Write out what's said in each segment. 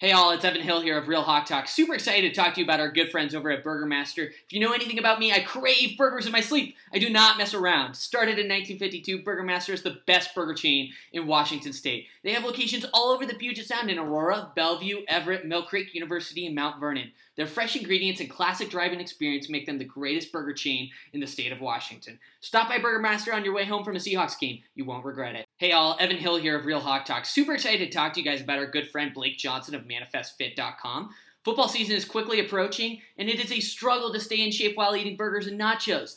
Hey all, it's Evan Hill here of Real Hawk Talk. Super excited to talk to you about our good friends over at Burger Master. If you know anything about me, I crave burgers in my sleep. I do not mess around. Started in 1952, Burger Master is the best burger chain in Washington State. They have locations all over the Puget Sound in Aurora, Bellevue, Everett, Mill Creek University, and Mount Vernon. Their fresh ingredients and classic driving experience make them the greatest burger chain in the state of Washington. Stop by Burger Master on your way home from a Seahawks game. You won't regret it. Hey all, Evan Hill here of Real Hawk Talk. Super excited to talk to you guys about our good friend Blake Johnson of ManifestFit.com. Football season is quickly approaching, and it is a struggle to stay in shape while eating burgers and nachos.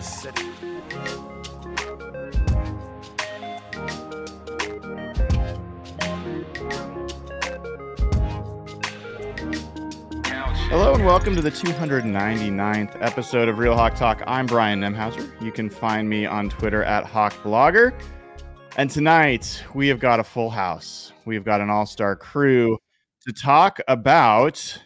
City. Hello and welcome to the 299th episode of Real Hawk Talk. I'm Brian Nemhauser. You can find me on Twitter at HawkBlogger. And tonight we have got a full house. We've got an all-star crew to talk about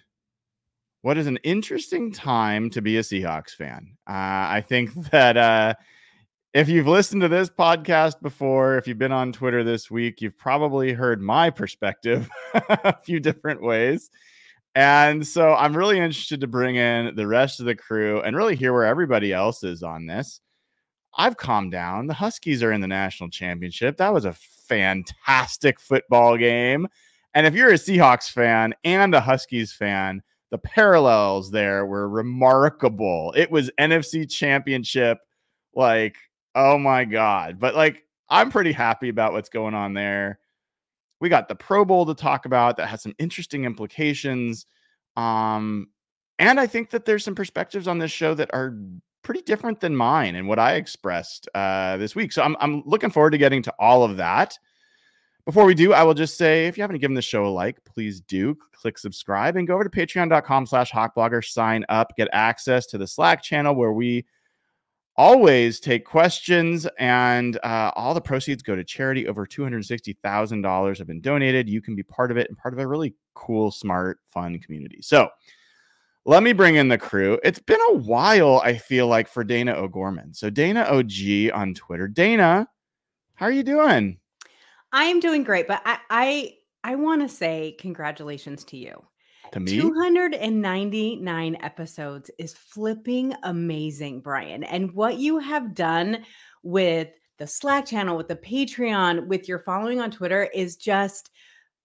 what is an interesting time to be a Seahawks fan. Uh, I think that uh, if you've listened to this podcast before, if you've been on Twitter this week, you've probably heard my perspective a few different ways. And so I'm really interested to bring in the rest of the crew and really hear where everybody else is on this. I've calmed down. The Huskies are in the national championship. That was a fantastic football game. And if you're a Seahawks fan and a Huskies fan, the parallels there were remarkable. It was NFC championship. Like, oh my God. But like, I'm pretty happy about what's going on there. We got the Pro Bowl to talk about that has some interesting implications. Um, and I think that there's some perspectives on this show that are pretty different than mine and what I expressed uh, this week. So I'm, I'm looking forward to getting to all of that. Before we do, I will just say if you haven't given the show a like, please do. Click subscribe and go over to patreon.com slash hawkblogger, sign up, get access to the Slack channel where we always take questions and uh, all the proceeds go to charity. Over $260000 have been donated. You can be part of it and part of a really cool smart fun community. So let me bring in the crew. It's been a while i feel like for dayna o'gorman. So dayna og on twitter. Dayna how are you doing i am doing great but i i, I want to say congratulations to you. To me? 299 episodes is flipping amazing brian and what you have done with the slack channel with the patreon with your following on twitter is just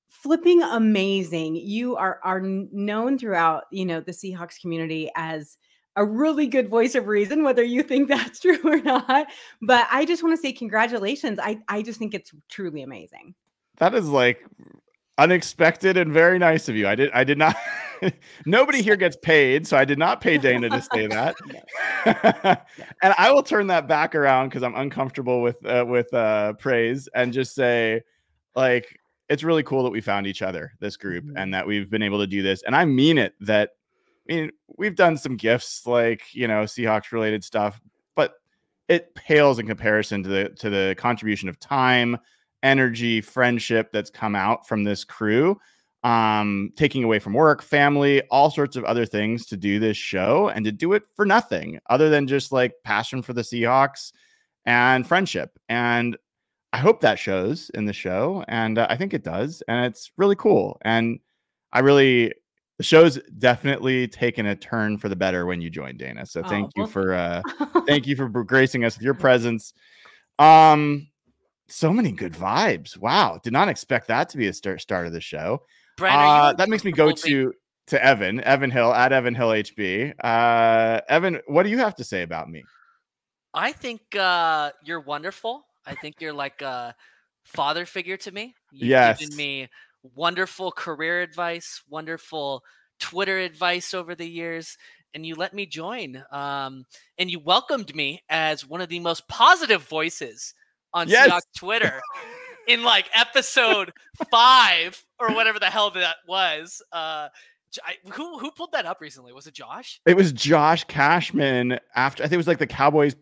flipping amazing. You are are known throughout you know the seahawks community as a really good voice of reason whether you think that's true or not but i just want to say congratulations i i just think it's truly amazing that is like unexpected and very nice of you. I did I did not nobody here gets paid, so I did not pay Dayna to say that. and I will turn that back around because I'm uncomfortable with uh, with uh, praise and just say like it's really cool that we found each other, this group, mm-hmm. and that we've been able to do this. And I mean it that I mean we've done some gifts like you know Seahawks related stuff, but it pales in comparison to the to the contribution of time energy, friendship that's come out from this crew. Um, taking away from work, family, all sorts of other things to do this show and to do it for nothing other than just like passion for the Seahawks and friendship. And I hope that shows in the show. And uh, I think it does. And it's really cool. And I really, the show's definitely taken a turn for the better when you joined Dayna. So thank oh, you for, uh, thank you for gracing us with your presence. Um, so many good vibes. Wow, did not expect that to be a start start of the show. uh, that makes me go to to Evan, Evan Hill at Evan Hill HB. Uh, Evan, what do you have to say about me? I think uh, you're wonderful. I think you're like a father figure to me. You've yes. given me wonderful career advice, wonderful Twitter advice over the years, and you let me join. Um, and you welcomed me as one of the most positive voices on yes. Seahawks Twitter in like episode five or whatever the hell that was. Uh, I, who who pulled that up recently? Was it Josh? It was Josh Cashman after I think it was like the Cowboys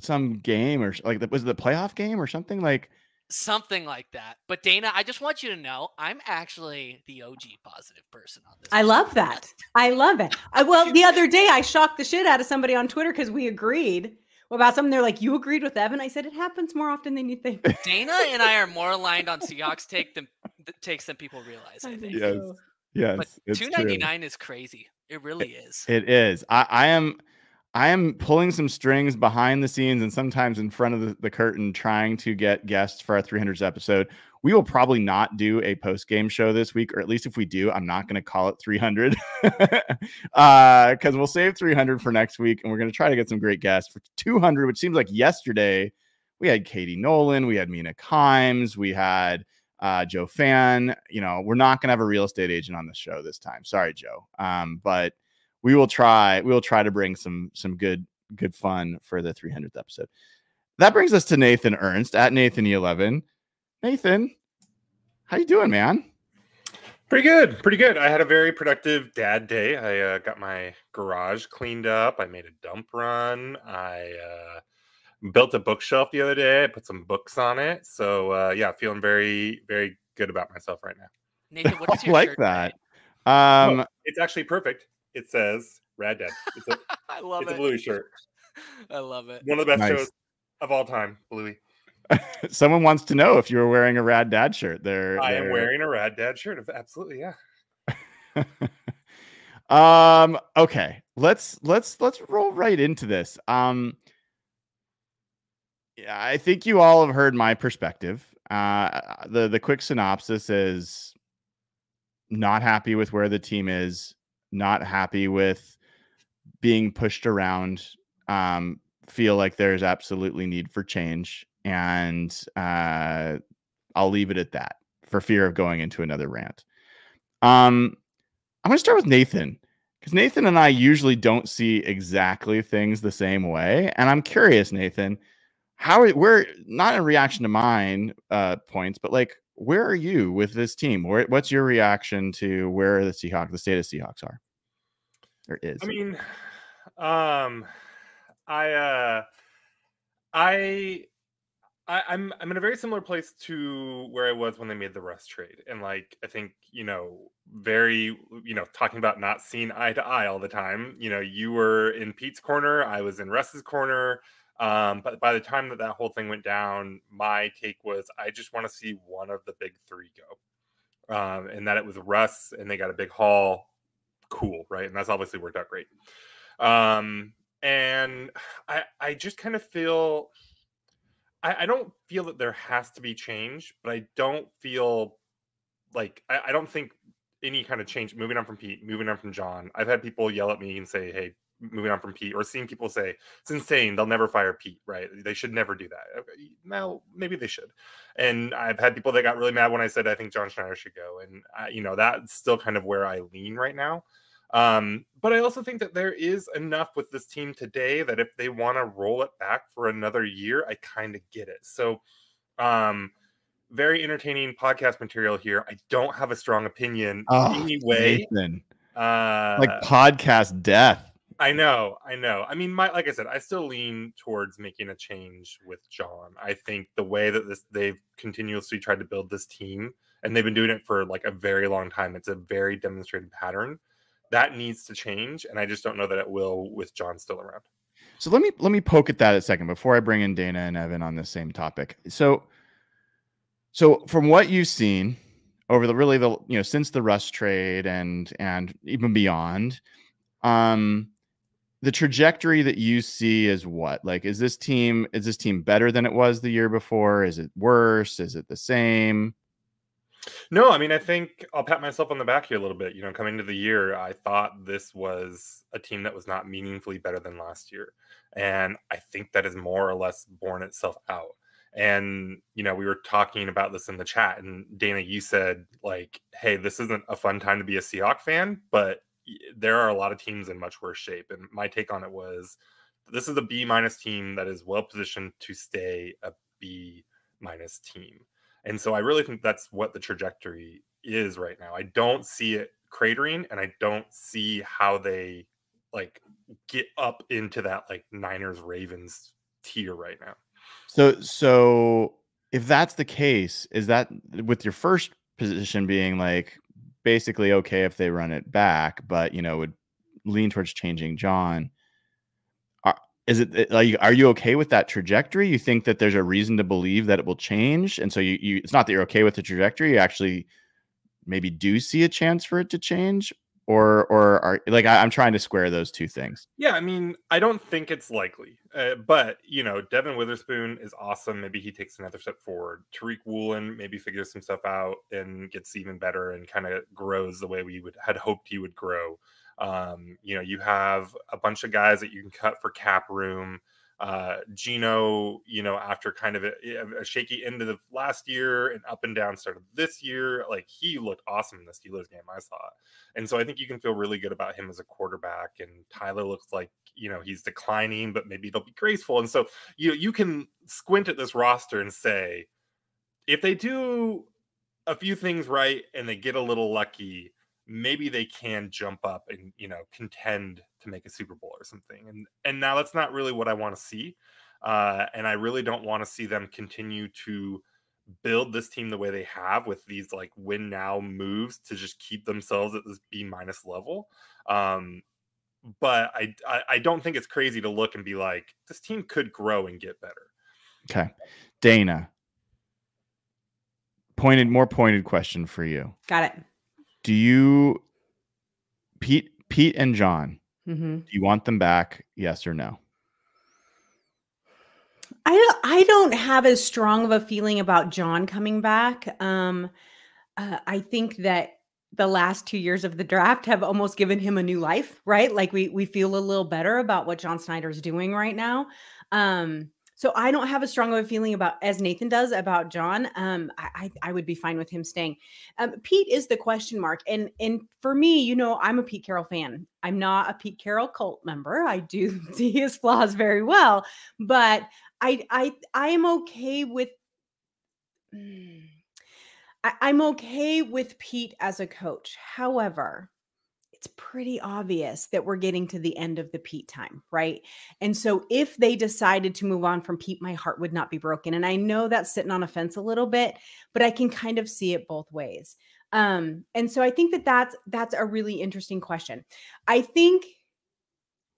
some game or like the, was it the playoff game or something like Something like that. But Dayna, I just want you to know I'm actually the OG positive person on this. I love that. I love it. I, well, the other day I shocked the shit out of somebody on Twitter because we agreed about something. They're like, "You agreed with Evan." I said, "It happens more often than you think." Dayna and I are more aligned on Seahawks take than th- takes than people realize. I think. Yes. yes But it's two true. ninety nine is crazy. It really is. It is. I, I am I am pulling some strings behind the scenes and sometimes in front of the, the curtain trying to get guests for our 300s episode. We will probably not do a post game show this week, or at least if we do, I'm not going to call it 300 because we'll save 300 for next week and we're going to try to get some great guests for 200, which seems like yesterday we had Katie Nolan, we had Mina Kimes, we had uh, Joe Fan. You know, we're not going to have a real estate agent on the show this time. Sorry, Joe. Um, but we will try. We will try to bring some some good good fun for the 300th episode. That brings us to Nathan Ernst at Nathan E11. Nathan, how you doing, man? Pretty good, pretty good. I had a very productive dad day. I uh, got my garage cleaned up. I made a dump run. I uh, built a bookshelf the other day. I put some books on it. So uh, yeah, feeling very, very good about myself right now. Nathan, what is I your like shirt that. Um, Oh, it's actually perfect. It says Rad Dad. It's a, I love it's a it. Bluey shirt. I love it. One of the best Nice. shows of all time, Bluey. someone wants to know if you were wearing a Rad Dad shirt. There, I am wearing a Rad Dad shirt. Absolutely, yeah. um okay let's let's let's roll right into this um yeah i think you all have heard my perspective uh the the quick synopsis is not happy with where the team is not happy with being pushed around um feel like there's absolutely need for change and uh i'll leave it at that for fear of going into another rant um I'm going to start with Nathan because Nathan and I usually don't see exactly things the same way. And I'm curious, Nathan, how we're not in reaction to mine uh, points, but like, where are you with this team? Where, what's your reaction to where the Seahawks, the state of Seahawks are? Or is? I mean, um, I, uh, I, I, I'm I'm in a very similar place to where I was when they made the Russ trade, and like I think you know, very you know, talking about not seeing eye to eye all the time. You know, you were in Pete's corner, I was in Russ's corner. Um, but by the time that that whole thing went down, my take was I just want to see one of the big three go, um, and that it was Russ, and they got a big haul. Cool, right? And that's obviously worked out great. Um, and I I just kind of feel I, I don't feel that there has to be change, but I don't feel like I, I don't think any kind of change moving on from Pete, moving on from John. I've had people yell at me and say, Hey, moving on from Pete, or seeing people say it's insane, they'll never fire Pete, right? They should never do that. Okay, Now maybe they should. And I've had people that got really mad when I said I think John Schneider should go. And I, you know, that's still kind of where I lean right now. Um, but I also think that there is enough with this team today that if they want to roll it back for another year, I kind of get it. So, um, very entertaining podcast material here. I don't have a strong opinion Oh, anyway. Nathan, Uh, like podcast death. I know, I know. I mean, my like I said, I still lean towards making a change with John. I think the way that this they've continuously tried to build this team, and they've been doing it for like a very long time. It's a very demonstrated pattern that needs to change, and I just don't know that it will with John still around. So let me let me poke at that a second before I bring in Dayna and Evan on this same topic. So so from what you've seen over the really the you know since the Russ trade and and even beyond, um the trajectory that you see is what? Like is this team is this team better than it was the year before? Is it worse? Is it the same? No, I mean, I think I'll pat myself on the back here a little bit. You know, coming into the year, I thought this was a team that was not meaningfully better than last year. And I think that is more or less borne itself out. And, you know, we were talking about this in the chat, and Dayna, you said, like, hey, this isn't a fun time to be a Seahawk fan, but there are a lot of teams in much worse shape. And my take on it was this is a B minus team that is well positioned to stay a B minus team. And so I really think that's what the trajectory is right now. I don't see it cratering, and I don't see how they like get up into that like Niners Ravens tier right now. So so if that's the case, is that with your first position being like basically okay if they run it back, but you know would lean towards changing John? Are, is it like are you okay with that trajectory? You think that there's a reason to believe that it will change, and so you, you it's not that you're okay with the trajectory. You actually maybe do see a chance for it to change, or or are like I, am trying to square those two things. Yeah, I mean, I don't think it's likely, uh, but you know, Devon Witherspoon is awesome. Maybe he takes another step forward. Tariq Woolen maybe figures some stuff out and gets even better and kind of grows the way we would had hoped he would grow. Um, you know, you have a bunch of guys that you can cut for cap room uh, Geno, you know, after kind of a, a, shaky end of the last year and up and down start of this year, like he looked awesome in the Steelers game. I saw. And so I think you can feel really good about him as a quarterback. And Tyler looks like, you know, he's declining, but maybe it'll be graceful. And so you you can squint at this roster and say, if they do a few things right and they get a little lucky, maybe they can jump up and you know contend to make a Super Bowl or something. And and now that's not really what I want to see. Uh, and I really don't want to see them continue to build this team the way they have with these like win now moves to just keep themselves at this B minus level. Um, but I, I I don't think it's crazy to look and be like this team could grow and get better. Okay, Dayna. Pointed, more pointed question for you. Got it. Do you, Pete, Pete and John? Mm-hmm. Do you want them back? Yes or no? I don't, I don't have as strong of a feeling about John coming back. Um, uh, I think that the last two years of the draft have almost given him a new life, right? Like we we feel a little better about what John Schneider's doing right now. Um, so I don't have a strong of a feeling about as Nathan does about John. Um, I, I would be fine with him staying. Um, Pete is the question mark, and and for me, you know, I'm a Pete Carroll fan. I'm not a Pete Carroll cult member. I do see his flaws very well, but I I I am okay with. Mm, I, I'm okay with Pete as a coach. However, it's pretty obvious that we're getting to the end of the Pete time, right? And so if they decided to move on from Pete, my heart would not be broken. And I know that's sitting on a fence a little bit, but I can kind of see it both ways. Um, and so I think that that's that's a really interesting question. I think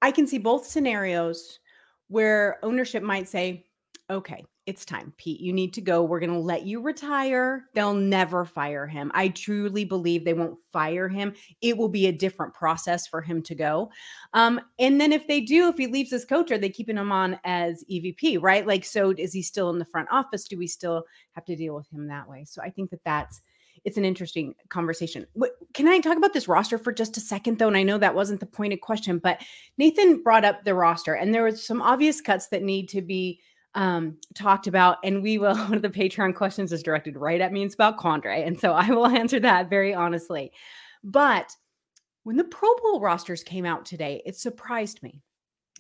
I can see both scenarios where ownership might say, okay, it's time, Pete. You need to go. We're going to let you retire. They'll never fire him. I truly believe they won't fire him. It will be a different process for him to go. Um, and then if they do, if he leaves as coach, are they keeping him on as EVP, right? Like, so is he still in the front office? Do we still have to deal with him that way? So I think that that's it's an interesting conversation. Can I talk about this roster for just a second, though? And I know that wasn't the pointed question, but Nathan brought up the roster, and there was some obvious cuts that need to be um, talked about, and we will. One of the Patreon questions is directed right at me. It's about Quandre, and so I will answer that very honestly. But when the Pro Bowl rosters came out today, it surprised me.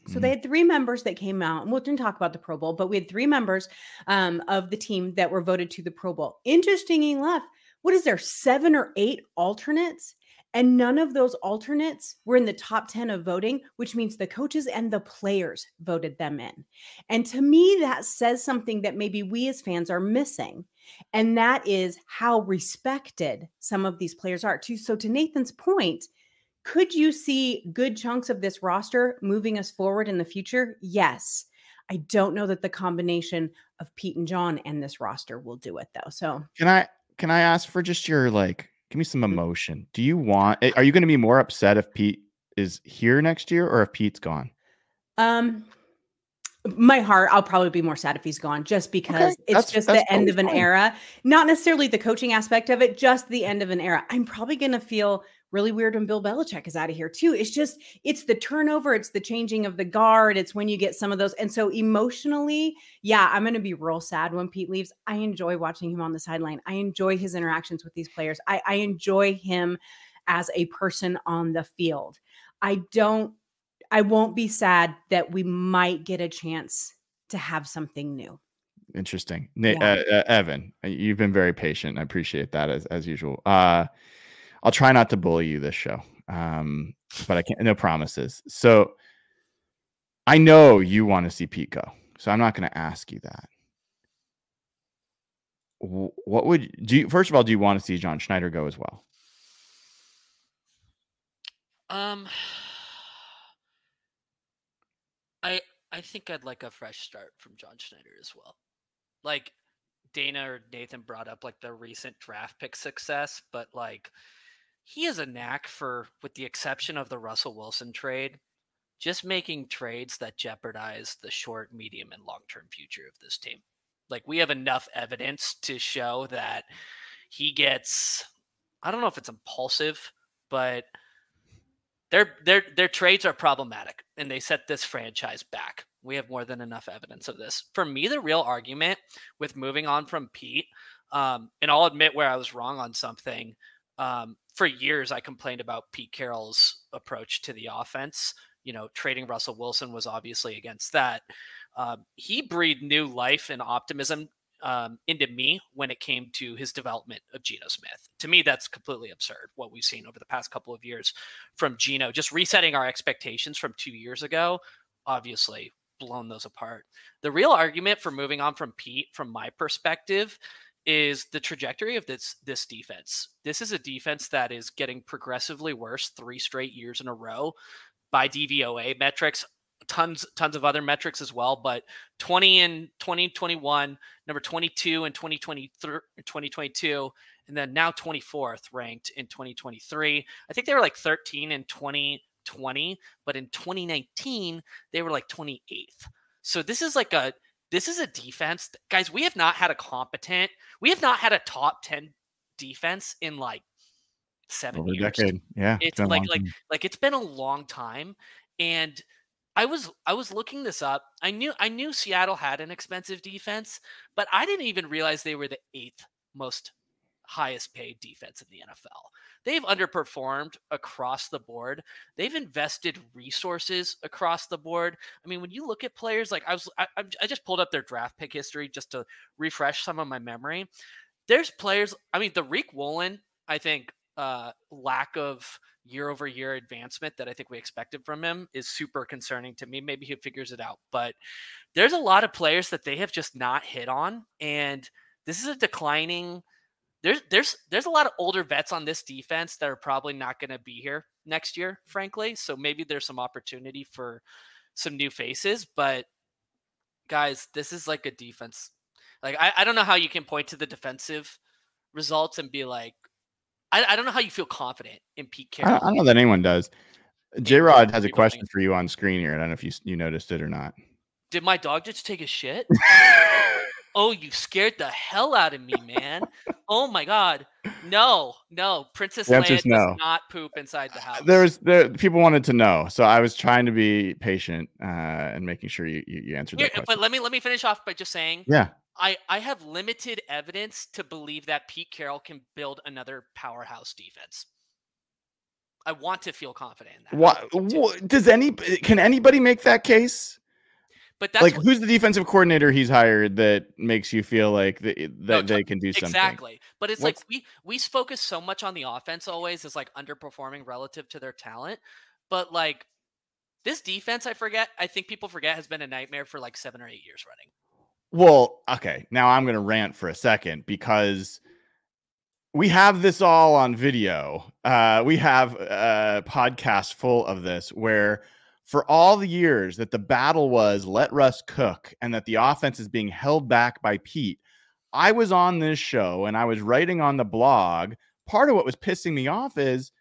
So they mm. had three members that came out, and we didn't talk about the Pro Bowl, but we had three members um, of the team that were voted to the Pro Bowl. Interesting enough, what is there, seven or eight alternates? And none of those alternates were in the top 10 of voting, which means the coaches and the players voted them in. And to me, that says something that maybe we as fans are missing. And that is how respected some of these players are. Too. So, to Nathan's point, could you see good chunks of this roster moving us forward in the future? Yes. I don't know that the combination of Pete and John and this roster will do it though. So can I can I ask for just your like Give me some Mm. emotion. Do you want? Are you going to be more upset if Pete is here next year or if Pete's gone? Um, my heart, I'll probably be more sad if he's gone, just because it's that's- just that's the end of an fine. era. Not necessarily the coaching aspect of it, just the end of an era. I'm probably gonna feel really weird when Bill Belichick is out of here too. It's just it's the turnover, it's the changing of the guard, it's when you get some of those. And so emotionally, yeah, I'm gonna be real sad when Pete leaves. I enjoy watching him on the sideline. I enjoy his interactions with these players. I, I enjoy him as a person on the field. I don't I won't be sad that we might get a chance to have something new. interesting. Yeah. uh, uh, Evan, uh, you've been very patient. I appreciate that as as usual. Uh, I'll try not to bully you this show, um, but I can't. No promises. So I know you want to see Pete go, so I'm not going to ask you that. What would do? You, first of all, do you want to see John Schneider go as well? Um, I I think I'd like a fresh start from John Schneider as well. Like Dayna or Nathan brought up like the recent draft pick success, but like he has a knack for, with the exception of the Russell Wilson trade, just making trades that jeopardize the short, medium, and long term future of this team. Like we have enough evidence to show that he gets I don't know if it's impulsive, but their their their trades are problematic and they set this franchise back. We have more than enough evidence of this. For me, the real argument with moving on from Pete, um, and I'll admit where I was wrong on something. Um, for years, I complained about Pete Carroll's approach to the offense. You know, trading Russell Wilson was obviously against that. Um, he breathed new life and optimism um, into me when it came to his development of Geno Smith. To me, that's completely absurd what we've seen over the past couple of years from Geno. Just resetting our expectations from two years ago, obviously blown those apart. The real argument for moving on from Pete, from my perspective, is the trajectory of this this defense. This is a defense that is getting progressively worse three straight years in a row by DVOA metrics tons tons of other metrics as well but 20 in 2021 number 22 in 2023 2022 and then now 24th ranked in 2023 i think they were like 13 in 2020 but in 2019 they were like 28th so this is like a this is a defense guys we have not had a competent we have not had a top 10 defense in like seven Over years decade. Yeah. it's a like like time. like it's been a long time and i was i was looking this up i knew i knew seattle had an expensive defense but i didn't even realize they were the eighth most highest paid defense in the nfl they've underperformed across the board they've invested resources across the board i mean when you look at players like i was i, I'm- just pulled up their draft pick history just to refresh some of my memory there's players i mean tariq woolen i think uh lack of year over year advancement that I think we expected from him is super concerning to me. Maybe he figures it out, but there's a lot of players that they have just not hit on, and this is a declining. There's there's there's a lot of older vets on this defense that are probably not going to be here next year, frankly. So maybe there's some opportunity for some new faces, but guys, this is like a defense. Like I, I don't know how you can point to the defensive results and be like, I, I don't know how you feel confident in Pete I Carroll. don't, I don't know that anyone does. J Rod has a question for you on screen here. I don't know if you you noticed it or not. Did my dog just take a shit? oh, you scared the hell out of me, man. oh my god. No, no. Princess Leia does no. not poop inside the house. There was there people wanted to know, so I was trying to be patient uh, and making sure you you, you answered Here, that question. but let me let me finish off by just saying yeah, I, I have limited evidence to believe that Pete Carroll can build another powerhouse defense. I want to feel confident in that. what, what does any can anybody make that case? But that's like, what- who's the defensive coordinator he's hired that makes you feel like th- that to- they can do something? Exactly. But it's What's- like we we focus so much on the offense always as like underperforming relative to their talent. But like this defense, I forget, I think people forget has been a nightmare for like seven or eight years running. Well, okay. Now I'm going to rant for a second because we have this all on video. Uh, we have a podcast full of this where, for all the years that the battle was let Russ cook and that the offense is being held back by Pete, I was on this show and I was writing on the blog. Part of what was pissing me off is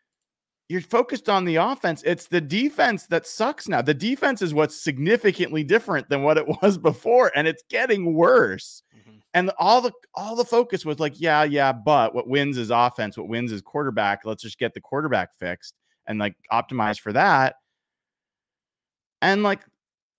you're focused on the offense. It's the defense that sucks now. The defense is what's significantly different than what it was before, and it's getting worse. Mm-hmm. And all the all the focus was like, yeah, yeah, but what wins is offense. What wins is quarterback. Let's just get the quarterback fixed and like optimize for that. And like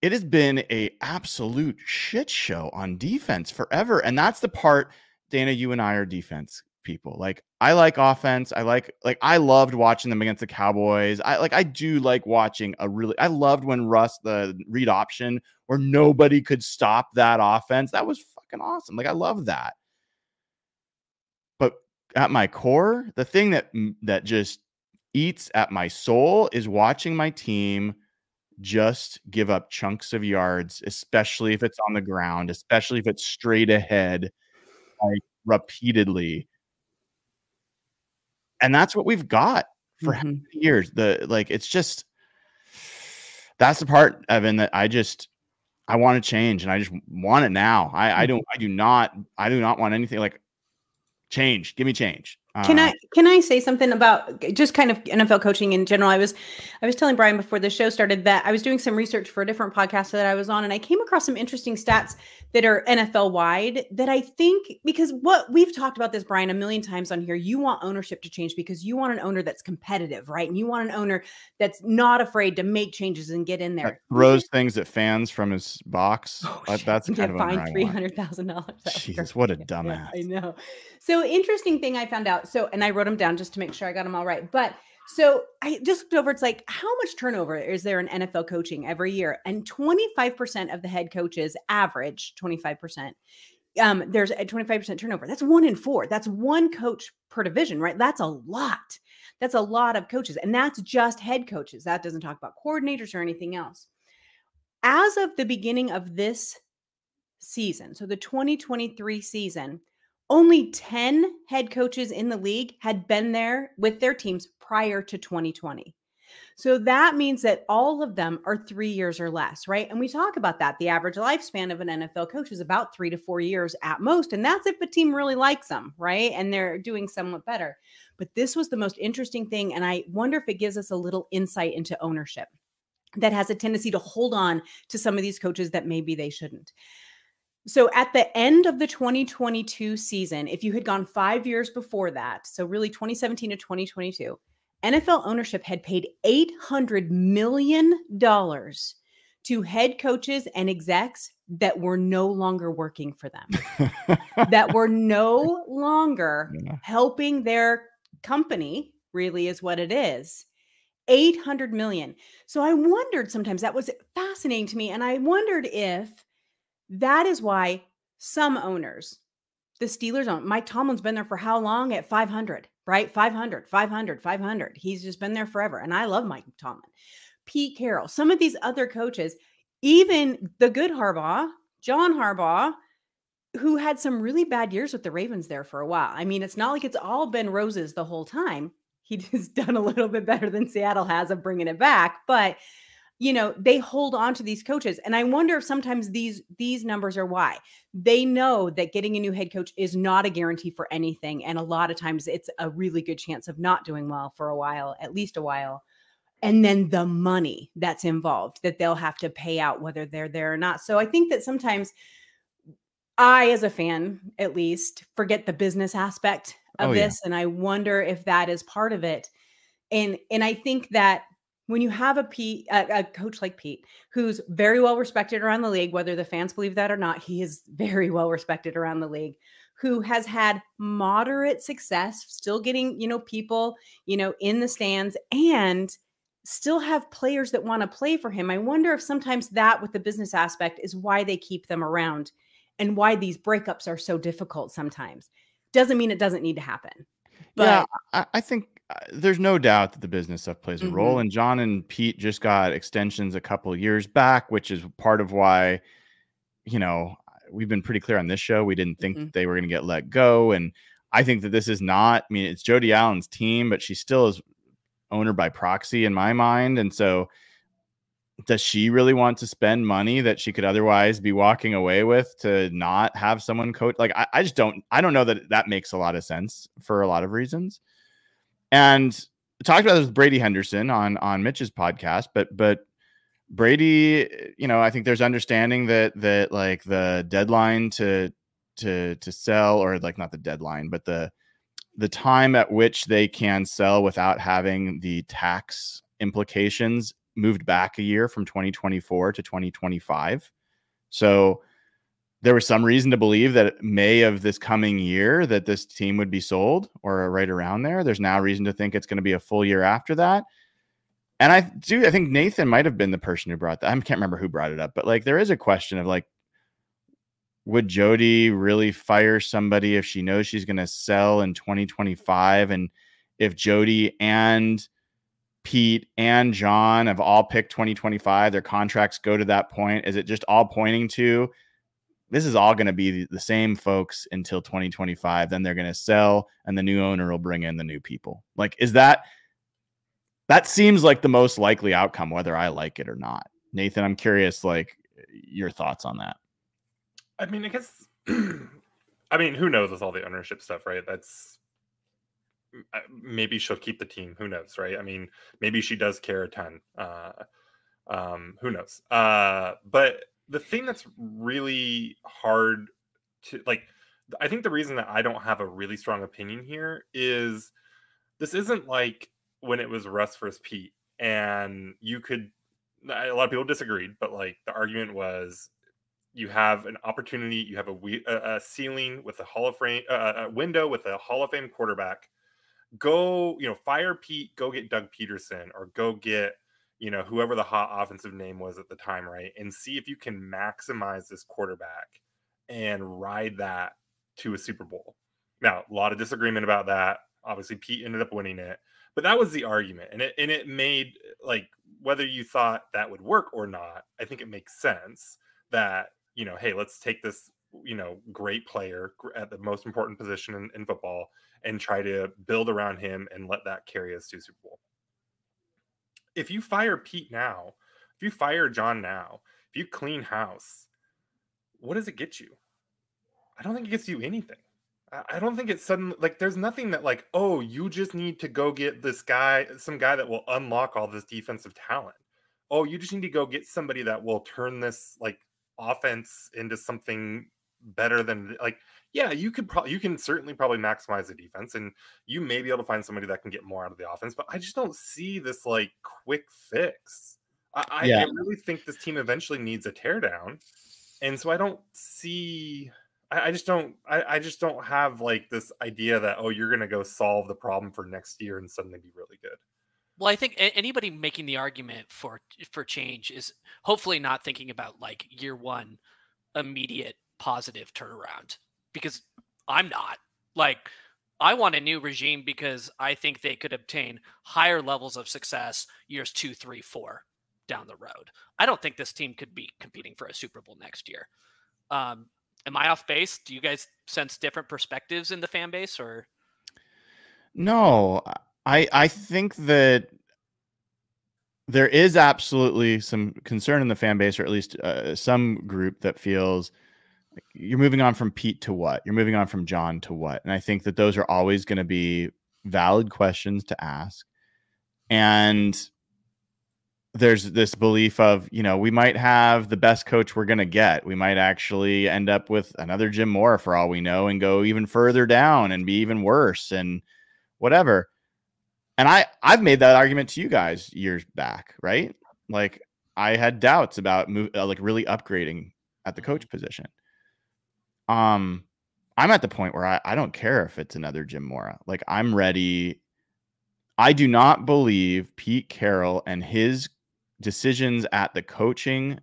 it has been a absolute shit show on defense forever. And that's the part, Dayna, you and I are defense people. Like I like offense. I like like I loved watching them against the Cowboys. I like I do like watching a really I loved when Russ the read option where nobody could stop that offense. That was fucking awesome. Like I love that. But at my core, the thing that that just eats at my soul is watching my team just give up chunks of yards, especially if it's on the ground, especially if it's straight ahead, like repeatedly. And that's what we've got for Mhm. years. The like it's just that's the part, Evan, that I just I want to change and I just want it now. I, I don't I do not I do not want anything like change. Give me change. Can Uh, I can I say something about just kind of NFL coaching in general? I was I was telling Brian before the show started that I was doing some research for a different podcast that I was on and I came across some interesting stats that are NFL wide that I think because what we've talked about this Brian a million times on here you want ownership to change because you want an owner that's competitive, right? And you want an owner that's not afraid to make changes and get in that there. throws things at fans from his box. Oh, That- that's kind of owner I fined want. three hundred thousand dollars. Jesus, what a dumbass. Yeah, I know. So interesting thing I found out. So and I wrote them down just to make sure I got them all right. But so I just looked over. It's like how much turnover is there in NFL coaching every year? And twenty five percent of the head coaches average twenty five percent. Um, there's a 25% turnover. That's one in four. That's one coach per division, right? That's a lot. That's a lot of coaches. And that's just head coaches. That doesn't talk about coordinators or anything else. As of the beginning of this season, so the 2023 season, only 10 head coaches in the league had been there with their teams prior to 2020. So that means that all of them are three years or less, right? And we talk about that. The average lifespan of an NFL coach is about three to four years at most. And that's if a team really likes them, right? And they're doing somewhat better. But this was the most interesting thing. And I wonder if it gives us a little insight into ownership that has a tendency to hold on to some of these coaches that maybe they shouldn't. So at the end of the 2022 season, if you had gone five years before that, so really 2017 to 2022, NFL ownership had paid $800 million to head coaches and execs that were no longer working for them, that were no longer Yeah. helping their company, really is what it is. 800 million. So I wondered sometimes that was fascinating to me. And I wondered if that is why some owners, the Steelers own Mike Tomlin's been there for how long at 500, right? 500, 500, 500. He's just been there forever. And I love Mike Tomlin. Pete Carroll, some of these other coaches, even the good Harbaugh, John Harbaugh, who had some really bad years with the Ravens there for a while. I mean, it's not like it's all been roses the whole time. He done a little bit better than Seattle has of bringing it back, but you know they hold on to these coaches and i wonder if sometimes these these numbers are why they know that getting a new head coach is not a guarantee for anything and a lot of times it's a really good chance of not doing well for a while at least a while and then the money that's involved that they'll have to pay out whether they're there or not so i think that sometimes i as a fan at least forget the business aspect oh, of Oh, yeah. this and i wonder if that is part of it and and i think that when you have a Pete, a, a coach like Pete, who's very well respected around the league, whether the fans believe that or not, he is very well respected around the league, who has had moderate success, still getting, you know, people, you know, in the stands and still have players that want to play for him. I wonder if sometimes that with the business aspect is why they keep them around and why these breakups are so difficult sometimes. Doesn't mean it doesn't need to happen. But yeah, I, I think there's no doubt that the business stuff plays a role. Mhm. And John and Pete just got extensions a couple of years back, which is part of why, you know, we've been pretty clear on this show. We didn't think Mhm. they were going to get let go. And I think that this is not, I mean, it's Jody Allen's team, but she still is owner by proxy in my mind. And so does she really want to spend money that she could otherwise be walking away with to not have someone coach? Like, I, I just don't, I don't know that that makes a lot of sense for a lot of reasons. And talked about this with Brady Henderson on on Mitch's podcast, but but Brady, you know, I think there's understanding that that like the deadline to to to sell or like not the deadline, but the the time at which they can sell without having the tax implications moved back a year from 2024 to 2025. So there was some reason to believe that May of this coming year that this team would be sold or right around there. There's now reason to think it's going to be a full year after that. And I do I think Nathan might have been the person who brought that. I can't remember who brought it up, but like there is a question of like would Jody really fire somebody if she knows she's going to sell in 2025? And if Jody and Pete and John have all picked 2025, their contracts go to that point. Is it just all pointing to this is all going to be the same folks until 2025? Then they're going to sell and the new owner will bring in the new people. Like, is that that seems like the most likely outcome, whether I like it or not? Nathan, I'm curious, like, your thoughts on that. I mean, I guess. I mean, who knows with all the ownership stuff, right? That's uh, maybe she'll keep the team. Who knows, right? I mean, maybe she does care a ton. Uh, um, who knows? Uh, but the thing that's really hard to like, I think the reason that I don't have a really strong opinion here is this isn't like when it was Russ versus Pete, and you could. A lot of people disagreed, but like the argument was you have an opportunity, you have a, a, ceiling with a Hall of Fame, a window with a Hall of Fame quarterback. Go, you know, fire Pete, go get Doug Pederson or go get, you know, whoever the hot offensive name was at the time, right? And see if you can maximize this quarterback and ride that to a Super Bowl. Now, a lot of disagreement about that. Obviously, Pete ended up winning it, but that was the argument, and it and it made like whether you thought that would work or not. I think it makes sense that you know, hey, let's take this, you know, great player at the most important position in, in football and try to build around him and let that carry us to Super Bowl. If you fire Pete now, if you fire John now, if you clean house, what does it get you? I don't think it gets you anything. I don't think it's suddenly like there's nothing that like, oh, you just need to go get this guy, some guy that will unlock all this defensive talent. Oh, you just need to go get somebody that will turn this like offense into something better than like yeah you could probably you can certainly probably maximize the defense and you may be able to find somebody that can get more out of the offense but i just don't see this like quick fix i, yeah. I really think this team eventually needs a teardown and so i don't see I, I just don't I, I just don't have like this idea that oh you're gonna go solve the problem for next year and suddenly be really good well, I think anybody making the argument for for change is hopefully not thinking about like year one immediate positive turnaround because I'm not. Like I want a new regime because I think they could obtain higher levels of success years two, three, four down the road. I don't think this team could be competing for a Super Bowl next year. Um, am I off base? Do you guys sense different perspectives in the fan base or? No, I I think that there is absolutely some concern in the fan base, or at least uh, some group that feels you're moving on from Pete to what? You're moving on from John to what? And I think that those are always going to be valid questions to ask. And there's this belief of, you know, we might have the best coach we're going to get. We might actually end up with another Jim Mora for all we know and go even further down and be even worse and whatever and I I've made that argument to you guys years back, right? Like I had doubts about move, uh, like really upgrading at the coach mm-hmm. position. Um, I'm at the point where I, I don't care if it's another Jim Mora. Like I'm ready. I do not believe Pete Carroll and his decisions at the coaching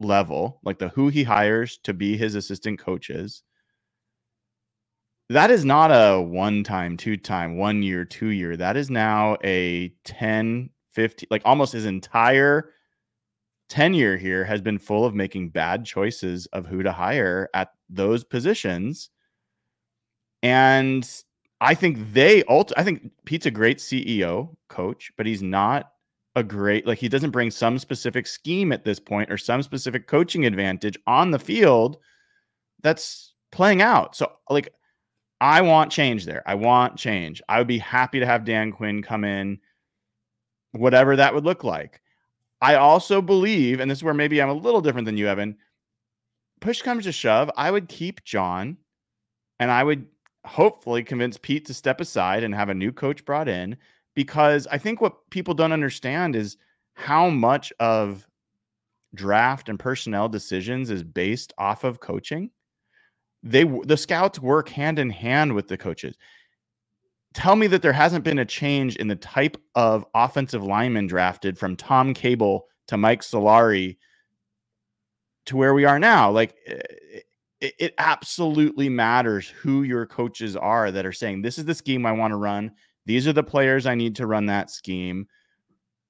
level, like the who he hires to be his assistant coaches, that is not a one time, two time, one year, two year. That is now a 10, 15, like almost his entire tenure here has been full of making bad choices of who to hire at those positions. And I think they ult- I think Pete's a great CEO coach, but he's not a great like he doesn't bring some specific scheme at this point or some specific coaching advantage on the field that's playing out. So like I want change there. I want change. I would be happy to have Dan Quinn come in, whatever that would look like. I also believe, and this is where maybe I'm a little different than you, Evan. Push comes to shove, I would keep John and I would hopefully convince Pete to step aside and have a new coach brought in because I think what people don't understand is how much of draft and personnel decisions is based off of coaching they the scouts work hand in hand with the coaches. Tell me that there hasn't been a change in the type of offensive lineman drafted from Tom Cable to Mike Solari to where we are now. Like it, it absolutely matters who your coaches are that are saying, This is the scheme I want to run. These are the players I need to run that scheme.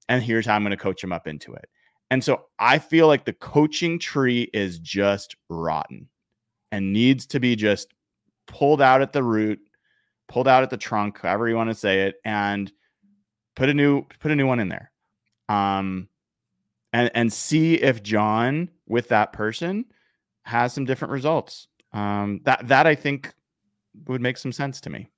And here's how I'm going to coach them up into it. And so I feel like the coaching tree is just rotten and needs to be just pulled out at the root, pulled out at the trunk, however you want to say it, and put a new put a new one in there. Um and and see if John with that person has some different results. Um that that I think would make some sense to me.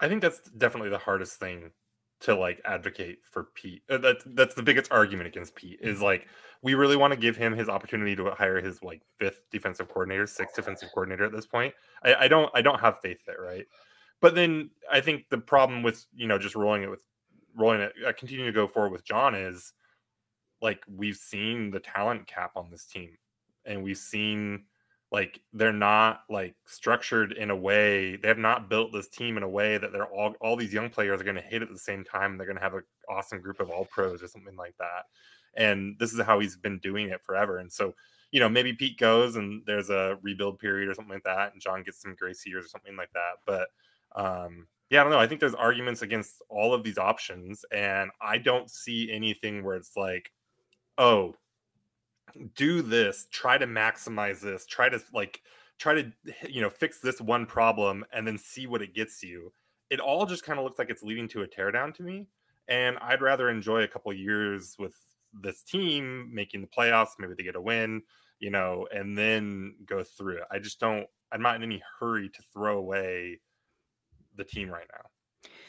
I think that's definitely the hardest thing to like advocate for Pete. Uh, that's that's the biggest argument against Pete is like we really want to give him his opportunity to hire his like fifth defensive coordinator, sixth defensive coordinator at this point. I, I don't I don't have faith there, right? But then I think the problem with you know just rolling it with rolling it, uh, continuing to go forward with John is like we've seen the talent cap on this team, and we've seen like they're not like structured in a way they have not built this team in a way that they're all all these young players are going to hit at the same time they're going to have an awesome group of all pros or something like that and this is how he's been doing it forever and so you know maybe pete goes and there's a rebuild period or something like that and john gets some grace years or something like that but um yeah i don't know i think there's arguments against all of these options and i don't see anything where it's like oh do this try to maximize this try to like try to you know fix this one problem and then see what it gets you. It all just kind of looks like it's leading to a teardown to me and i'd rather enjoy a couple years with this team making the playoffs maybe they get a win you know and then go through it. I just don't i'm not in any hurry to throw away the team right now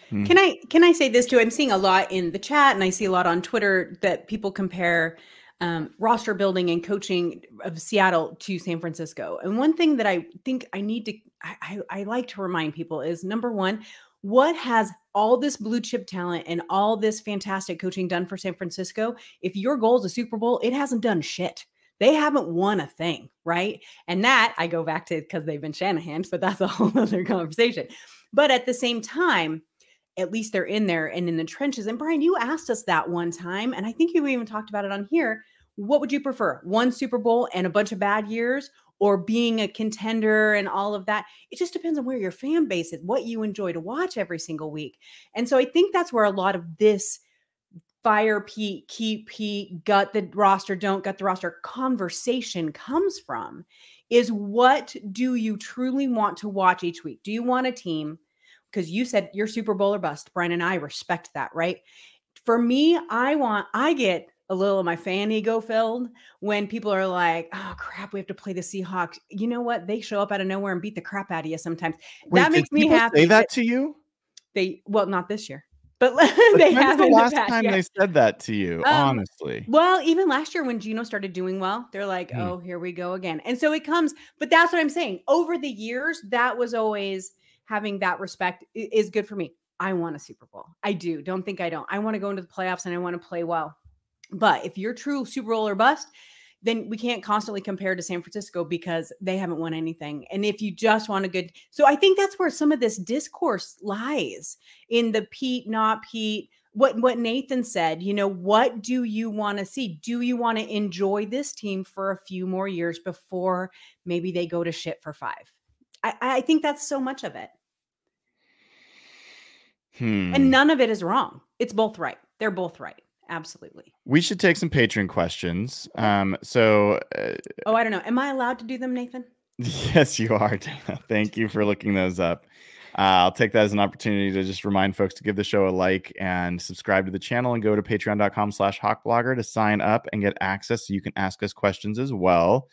Hmm. Can I can I say this too? I'm seeing a lot in the chat, and I see a lot on Twitter that people compare um, roster building and coaching of Seattle to San Francisco. And one thing that I think I need to, I, I, I like to remind people is number one, what has all this blue chip talent and all this fantastic coaching done for San Francisco? If your goal is a Super Bowl, it hasn't done shit. They haven't won a thing, right? And that I go back to because they've been Shanahan, but that's a whole other conversation. But at the same time, at least they're in there and in the trenches. And Brian, you asked us that one time, and I think you even talked about it on here. What would you prefer? One Super Bowl and a bunch of bad years, or being a contender and all of that? It just depends on where your fan base is, what you enjoy to watch every single week. And so I think that's where a lot of this fire Pete, keep Pete, gut the roster, don't gut the roster conversation comes from is what do you truly want to watch each week? Do you want a team? Because you said you're Super Bowl or bust. Brian and I respect that, right? For me, I want, I get a little of my fan ego filled when people are like, oh crap, we have to play the Seahawks. You know what? They show up out of nowhere and beat the crap out of you sometimes. Wait, that makes me happy. Say that to you? They, well, not this year. But they have the last the time they said that to you, Um, honestly. Well, even last year when Geno started doing well, they're like, Hmm. oh, here we go again. And so it comes, but that's what I'm saying. Over the years, that was always having that respect is good for me. I want a Super Bowl. I do. Don't think I don't. I want to go into the playoffs and I want to play well. But if you're true Super Bowl or bust, then we can't constantly compare to San Francisco because they haven't won anything. And if you just want a good, so I think that's where some of this discourse lies in the Pete, not Pete. What what Nathan said, you know, what do you want to see? Do you want to enjoy this team for a few more years before maybe they go to shit for five? I, I think that's so much of it. Hmm. And none of it is wrong. It's both right. They're both right. Absolutely. we should take some patron questions. Um, so uh, Oh, I don't know. Am I allowed to do them, Nathan? Yes, you are. Dayna. Thank you for looking those up. Uh, I'll take that as an opportunity to just remind folks to give the show a like and subscribe to the channel and go to patreon.com slash hawkblogger to sign up and get access so you can ask us questions as well.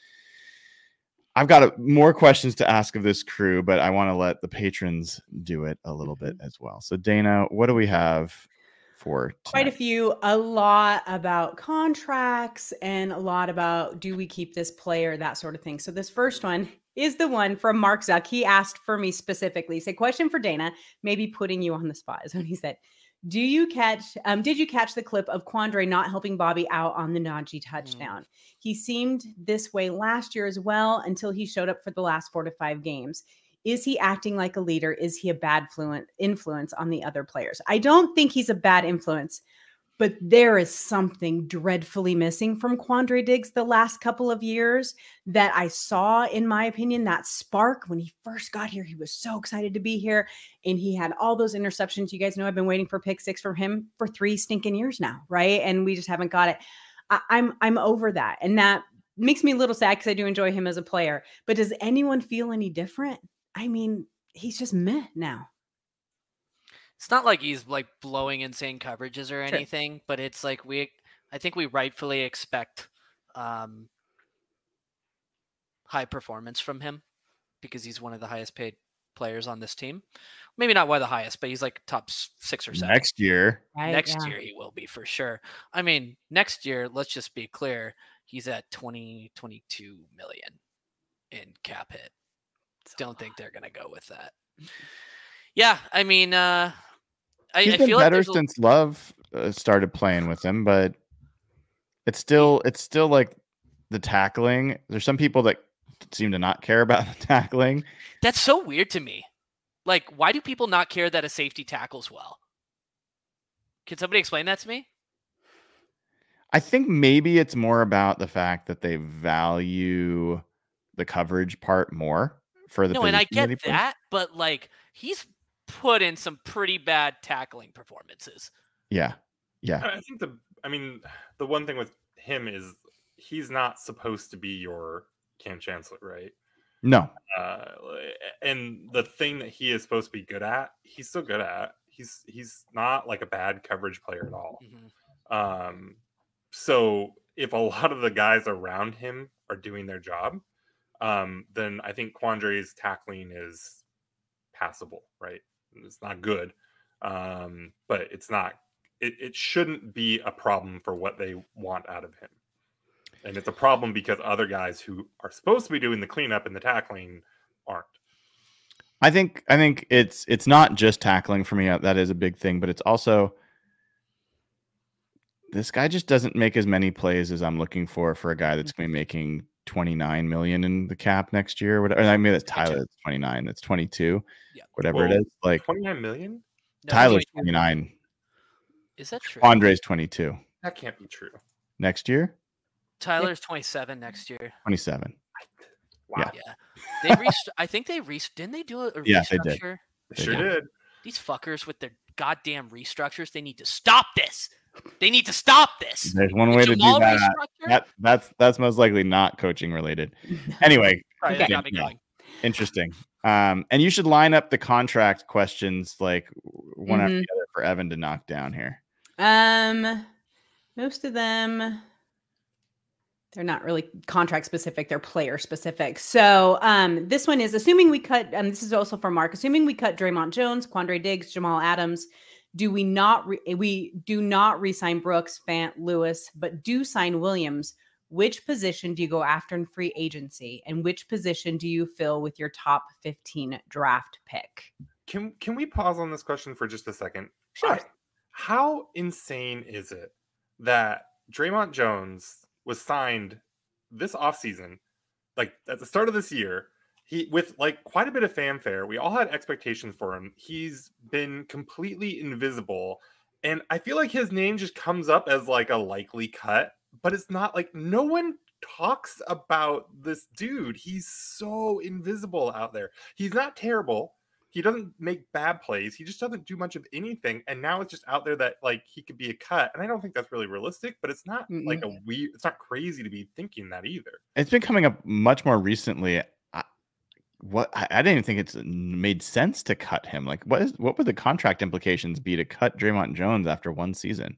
I've got a, more questions to ask of this crew, but I want to let the patrons do it a little bit mm-hmm. as well. So, Dayna, what do we have for Quite a few, a lot about contracts and a lot about do we keep this player, that sort of thing. So, this first one is the one from Mark Zuck. He asked for me specifically. Said, Question for Dayna, maybe putting you on the spot is when he said, do you catch um did you catch the clip of Quandre not helping Bobby out on the Najee touchdown? He seemed this way last year as well until he showed up for the last 4 to 5 games. Is he acting like a leader? Is he a bad fluent influence on the other players? I don't think he's a bad influence. But there is something dreadfully missing from Quandre Diggs the last couple of years that I saw, in my opinion, that spark when he first got here. He was so excited to be here and he had all those interceptions. You guys know I've been waiting for pick six from him for three stinking years now, right? And we just haven't got it. I, I'm I'm over that. And that makes me a little sad because I do enjoy him as a player. But does anyone feel any different? I mean, he's just meh now. It's not like he's like blowing insane coverages or Sure. anything, but it's like we I think we rightfully expect um high performance from him because he's one of the highest paid players on this team. Maybe not one of the highest, but he's like top 6 or 7. Next year, Right? next Yeah. year he will be for sure. I mean, next year, let's just be clear, he's at 20 22 million in cap hit. Don't think they're going to go with that. Yeah, I mean, uh I, he's I been feel like better a- since Love uh, started playing with him, but it's still it's still like the tackling. There's some people that seem to not care about the tackling. That's so weird to me. Like, why do people not care that a safety tackles well? Can somebody explain that to me? I think maybe it's more about the fact that they value the coverage part more for the No, and I get that, but like he's put in some pretty bad tackling performances. Yeah, yeah, I think the I mean the one thing with him is he's not supposed to be your Cam Chancellor, right? no, Uh, and the thing that he is supposed to be good at, he's still good at. He's he's not like a bad coverage player at all. Mhm. Um, so if a lot of the guys around him are doing their job, um, then I think Quandre's tackling is passable, right? It's not good, um, but it's not. It, it shouldn't be a problem for what they want out of him, and it's a problem because other guys who are supposed to be doing the cleanup and the tackling aren't. I think I think it's it's not just tackling for me. uh, That is a big thing, but it's also this guy just doesn't make as many plays as I'm looking for for a guy that's going to be making 29 million in the cap next year. Whatever. I mean, that's Tyler. That's 29. That's 22. Yeah. Whatever it Whoa, is. Like Twenty nine million? No, Tyler's 29. Is that true? Andre's 22. That can't be true. Next year, Tyler's 27 next year. 27. Wow, Yeah. They rest- I think they re- didn't they do a, a Yeah, they did. they sure Yeah. did. These fuckers with their goddamn restructures, they need to stop this. They need to stop this. There's one way to do that. That that's that's most likely not coaching related. Anyway, Sorry, that Okay. got Yeah. interesting. Um, and you should line up the contract questions like one after Mhm. the other for Evan to knock down here. Um, most of them, they're not really contract specific; they're player specific. So, um, this one is assuming we cut. Um, this is also for Mark. Assuming we cut Dre'Mont Jones, Quandre Diggs, Jamal Adams. Do we not? Re- eh, we do not re-sign Brooks, Fant, Lewis, but do sign Williams. Which position do you go after in free agency, and which position do you fill with your top fifteen draft pick? Can can we pause on this question for just a second? Sure. I- how insane is it that Dre'Mont Jones was signed this offseason, like at the start of this year, he with like quite a bit of fanfare. We all had expectations for him. He's been completely invisible. And I feel like his name just comes up as like a likely cut, but it's not like no one talks about this dude. He's so invisible out there. He's not terrible he doesn't make bad plays. He just doesn't do much of anything. And now it's just out there that like he could be a cut. And I don't think that's really realistic, but it's not like a weird, it's not crazy to be thinking that either. It's been coming up much more recently. What I, I didn't even think it's mm, made sense to cut him. Like, what is what would the contract implications be to cut Dre'Mont Jones after one season?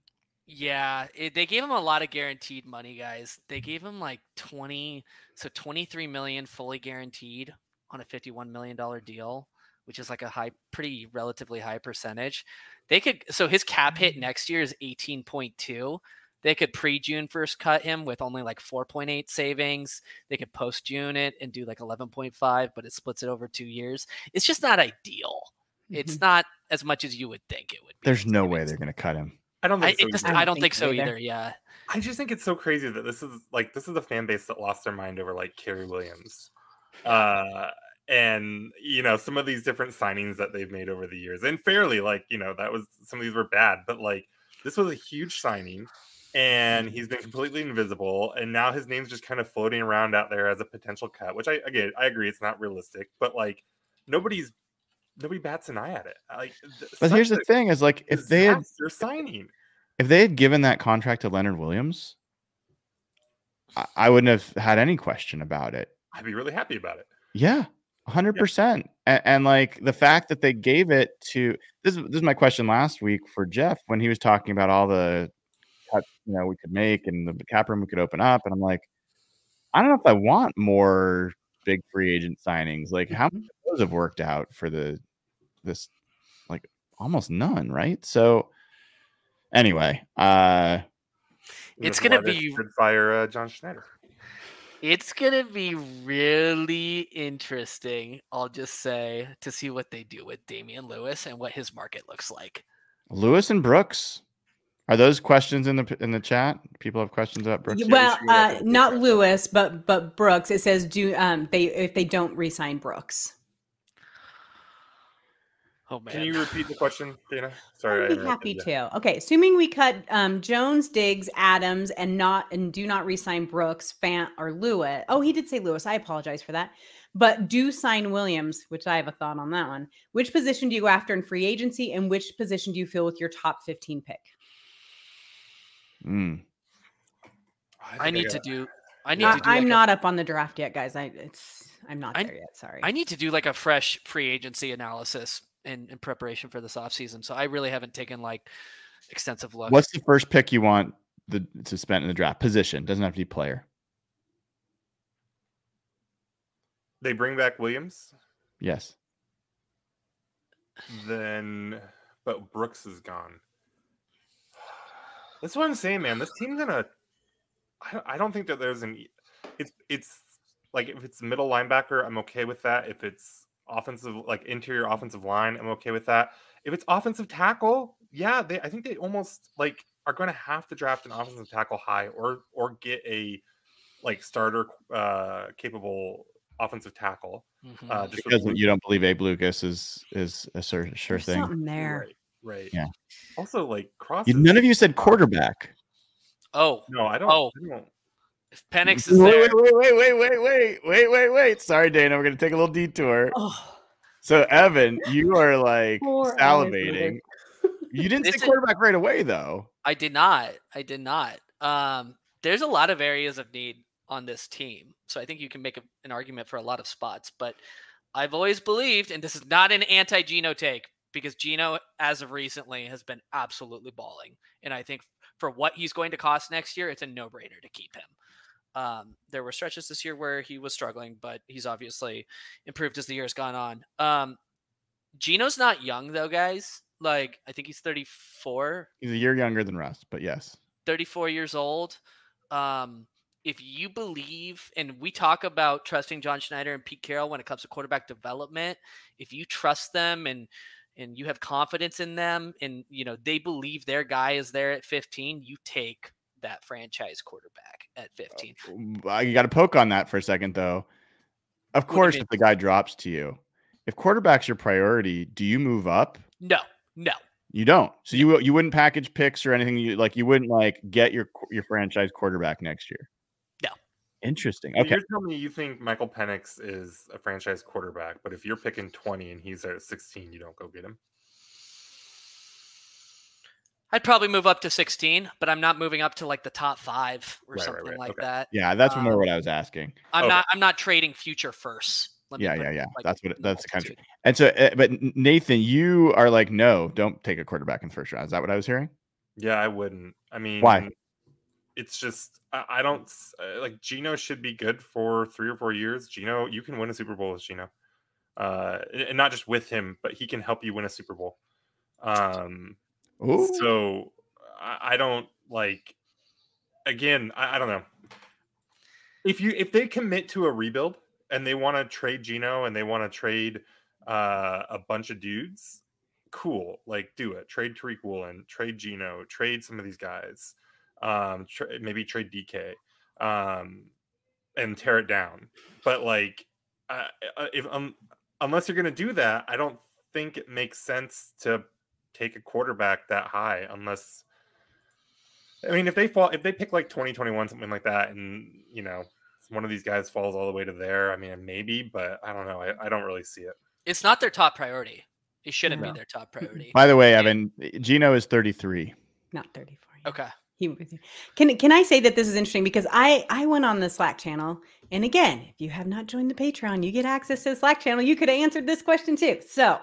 Yeah, it, they gave him a lot of guaranteed money, guys. They gave him like 20, so 23 million fully guaranteed on a 51 million dollar deal, which is like a high pretty relatively high percentage. They could so his cap hit mm. next year is 18.2. They could pre-June first cut him with only like 4.8 savings. They could post-June it and do like 11.5, but it splits it over 2 years. It's just not ideal. It's not as much as you would think it would be. There's no way they're going to cut him. I don't think it so. just. I don't think so either. Yeah. I just think it's so crazy that this is like this is a fan base that lost their mind over like Cary Williams. Uh and you know, some of these different signings that they've made over the years. And fairly, like, you know, that was some of these were bad, but like this was a huge signing, and he's been completely invisible, and now his name's just kind of floating around out there as a potential cut. Which I again I agree it's not realistic, but like nobody's nobody bats an eye at it. Like, But here's the thing: is like if they had they're signing. if they had given that contract to Leonard Williams, I, I wouldn't have had any question about it. I'd be really happy about it. Yeah, hundred percent. And like the fact that they gave it to this. This is my question last week for Jeff when he was talking about all the cuts you know we could make and the cap room we could open up, and I'm like, I don't know if I want more big free agent signings. Like how many of those have worked out for the this like almost none, right? So anyway, uh It's gonna be- fire uh, John Schneider. It's gonna be really interesting, I'll just say, to see what they do with Damien Lewis and what his market looks like. Lewis and Brooks. Are those questions in the in the chat? People have questions about Brooks. Well, sure uh, not. Lewis, but but Brooks. It says do um they if they don't re-sign Brooks. Oh man. Can you repeat the question, Dayna? Sorry, I I'd be interrupted happy you. to. Okay, assuming we cut um, Jones, Diggs, Adams, and not and do not re-sign Brooks, Fant, or Lewis. Oh, he did say Lewis. I apologize for that. But do sign Williams, which I have a thought on that one. Which position do you go after in free agency, and which position do you fill with your top fifteen pick? Mm. think I need to do I need Yeah. to do I, am like a- not up on the draft yet, guys. I it's I'm not I- there yet. Sorry. I need to do like a fresh free agency analysis in, in preparation for this offseason. So I really haven't taken like extensive look. What's the first pick you want the to spend in the draft? Position doesn't have to be player. They bring back Williams, Yes. then but Brooks is gone. That's what I'm saying, man. This team's gonna. I don't, I don't think that there's an. It's it's like if it's middle linebacker, I'm okay with that. If it's offensive, like interior offensive line, I'm okay with that. If it's offensive tackle, yeah, they I think they almost like are going to have to draft an offensive tackle high or or get a like starter uh capable offensive tackle. Mhm. Uh, just Because you don't believe Abe Lucas is is a sure, sure There's thing. something there. Right. Right. Yeah. Also, like cross. None of you said quarterback. Oh no, I don't. Oh. I don't. If Penix is wait, there. Wait, wait, wait, wait, wait, wait, wait, wait. Sorry, Dayna. We're gonna take a little detour. Oh. So Evan, you are like salivating. You didn't say quarterback is, right away, though. I did not. I did not. Um, there's a lot of areas of need on this team, so I think you can make a, an argument for a lot of spots. But I've always believed, and this is not an anti-Geno take, because Geno, as of recently, has been absolutely balling. And I think for what he's going to cost next year, it's a no brainer to keep him. Um, there were stretches this year where he was struggling, but he's obviously improved as the year's gone on. Um, Geno's not young, though, guys. Like, I think he's 34. He's a year younger than Russ, but yes. 34 years old. Um, if you believe, and we talk about trusting John Schneider and Pete Carroll when it comes to quarterback development, if you trust them and and you have confidence in them, and you know they believe their guy is there at 15, you take that franchise quarterback at 15. Uh, You got to poke on that for a second, though. Of course, if the guy drops to you, if quarterback's your priority, do you move up? No, no, You don't. So you you wouldn't package picks or anything. You like you wouldn't like get your your franchise quarterback next year. No. Interesting. So Okay. You're telling me you think Michael Penix is a franchise quarterback, but if you're picking 20 and he's at 16, you don't go get him. I'd probably move up to 16, but I'm not moving up to like the top five or Right, right, something right. like Okay. that. Yeah, that's more Um, what I was asking. I'm Okay. not. I'm not trading future first. Let Yeah, put yeah, yeah. like That's what it- that's the kind of- And so, uh, but Nathan, you are like, no, don't take a quarterback in the first round. Is that what I was hearing? Yeah, I wouldn't. I mean, Why? It's just I, I don't uh, like Geno should be good for three or four years. Geno, you can win a Super Bowl with Geno, uh, and and not just with him, but he can help you win a Super Bowl. Um, Ooh. so I, I don't like. Again, I, I don't know. If you if they commit to a rebuild and they want to trade Geno and they want to trade uh, a bunch of dudes, cool. Like do it. Trade Tariq Woolen, trade Geno, trade some of these guys. Um, tra- maybe trade DK, um, and tear it down. But like, uh, uh, if um, unless you're gonna do that, I don't think it makes sense to take a quarterback that high unless I mean, if they fall, if they pick like 2021, something like that, and you know, one of these guys falls all the way to there, I mean, maybe, but I don't know. I, I don't really see it. It's not their top priority. It shouldn't No. be their top priority. By the way, Evan, Geno is 33. Not 34. yeah. Okay. Can can I say that this is interesting because I I went on the Slack channel and again, if you have not joined the Patreon, you get access to the Slack channel. You could have answered this question too. So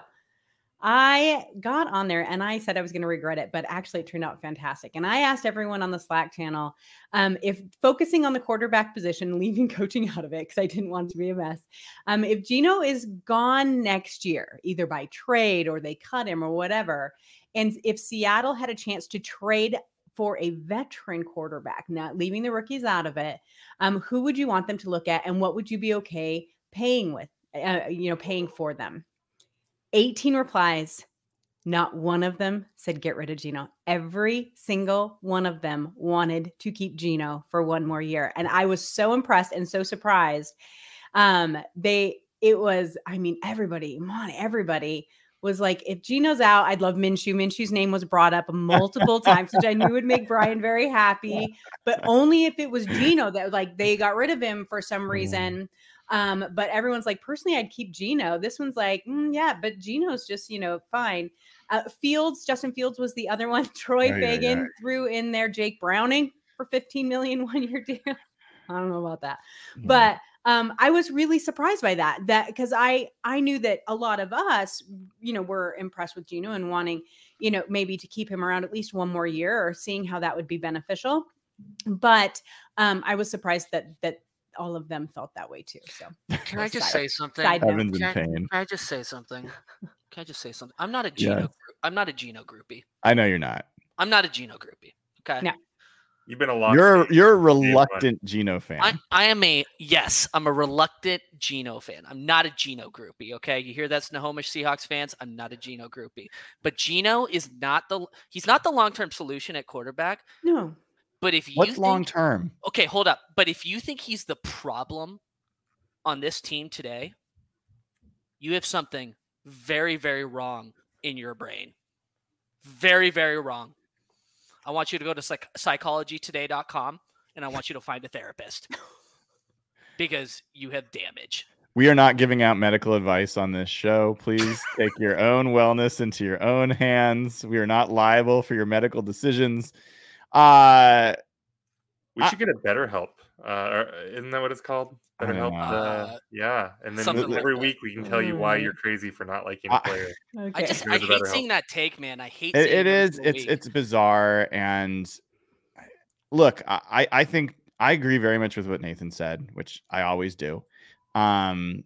I got on there and I said I was going to regret it, but actually it turned out fantastic. And I asked everyone on the Slack channel um, if focusing on the quarterback position, leaving coaching out of it because I didn't want to be a mess. Um, if Geno is gone next year, either by trade or they cut him or whatever, and if Seattle had a chance to trade for a veteran quarterback, not leaving the rookies out of it, um, who would you want them to look at, and what would you be okay paying with? Uh, you know, paying for them. 18 replies. Not one of them said get rid of Geno. Every single one of them wanted to keep Geno for one more year. And I was so impressed and so surprised. Um, they it was, I mean, everybody, mon, everybody was like, if Geno's out, I'd love Minshew. Minshew's name was brought up multiple times, which I knew would make Brian very happy, but only if it was Geno that like they got rid of him for some reason. Um, but everyone's like, personally, I'd keep Geno. This one's like, "Mm, yeah, but Geno's just, you know, fine. Uh, Fields, Justin Fields was the other one. Troy ay, Fagan ay. threw in there Jake Browning for 15 million one year deal. I don't know about that Hmm. but um i was really surprised by that that because i i knew that a lot of us you know were impressed with geno and wanting you know maybe to keep him around at least one more year or seeing how that would be beneficial but um i was surprised that that all of them felt that way too so Can I just Side- say something? side note. Evan's in Can, pain. can I just say something? Can I just say something? I'm not a Geno. Yeah. I'm not a Geno groupie. I know you're not. I'm not a Geno groupie. Okay. No. You've been a lot. You're you're a reluctant Geno fan. I, I am a yes. I'm a reluctant Geno fan. I'm not a Geno groupie. Okay, you hear that, Snohomish Seahawks fans? I'm not a Geno groupie. But Gino is not the he's not the long term solution at quarterback. no But if you What's long term? okay, hold up. But if you think he's the problem on this team today, you have something very very wrong in your brain. Very very wrong. I want you to go to psych- psychologytoday.com and I want you to find a therapist because you have damage. We are not giving out medical advice on this show. Please take your own wellness into your own hands. We are not liable for your medical decisions. Uh We I- should get a better help. Uh, isn't that what it's called? I Better help. Uh, Uh, yeah, and then something like every week we can tell you why Mm. you're crazy for not liking I- a player. okay I just I hate better seeing that take, man. I hate it, seeing it every is single it's week. it's bizarre and look I, I I think i agree very much with what nathan said which i always do um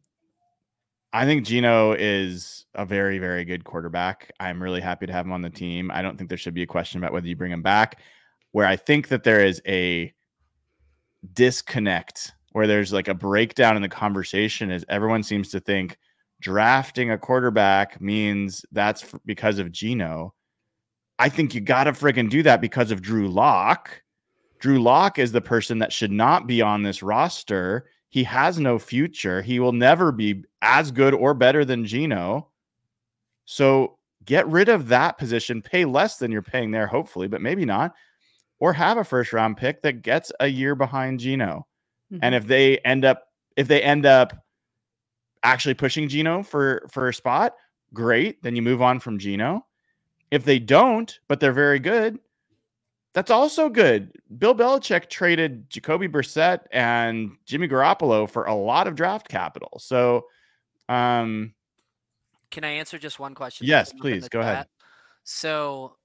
i think geno is a very very good quarterback i'm really happy to have him on the team i don't think there should be a question about whether you bring him back where i think that there is a disconnect where there's like a breakdown in the conversation is everyone seems to think drafting a quarterback means that's f- because of Geno. I think you got to friggin' do that because of Drew Lock. Drew Lock is the person that should not be on this roster. He has no future. He will never be as good or better than Geno. So get rid of that position, pay less than you're paying there, hopefully, but maybe not. Or have a first round pick that gets a year behind Geno. And if they end up if they end up actually pushing Geno for for a spot, great. Then you move on from Geno. If they don't, but they're very good, that's also good. Bill Belichick traded Jacoby Brissett and Jimmy Garoppolo for a lot of draft capital. So, um, Can I answer just one question? Yes, that came up in please, go ahead. So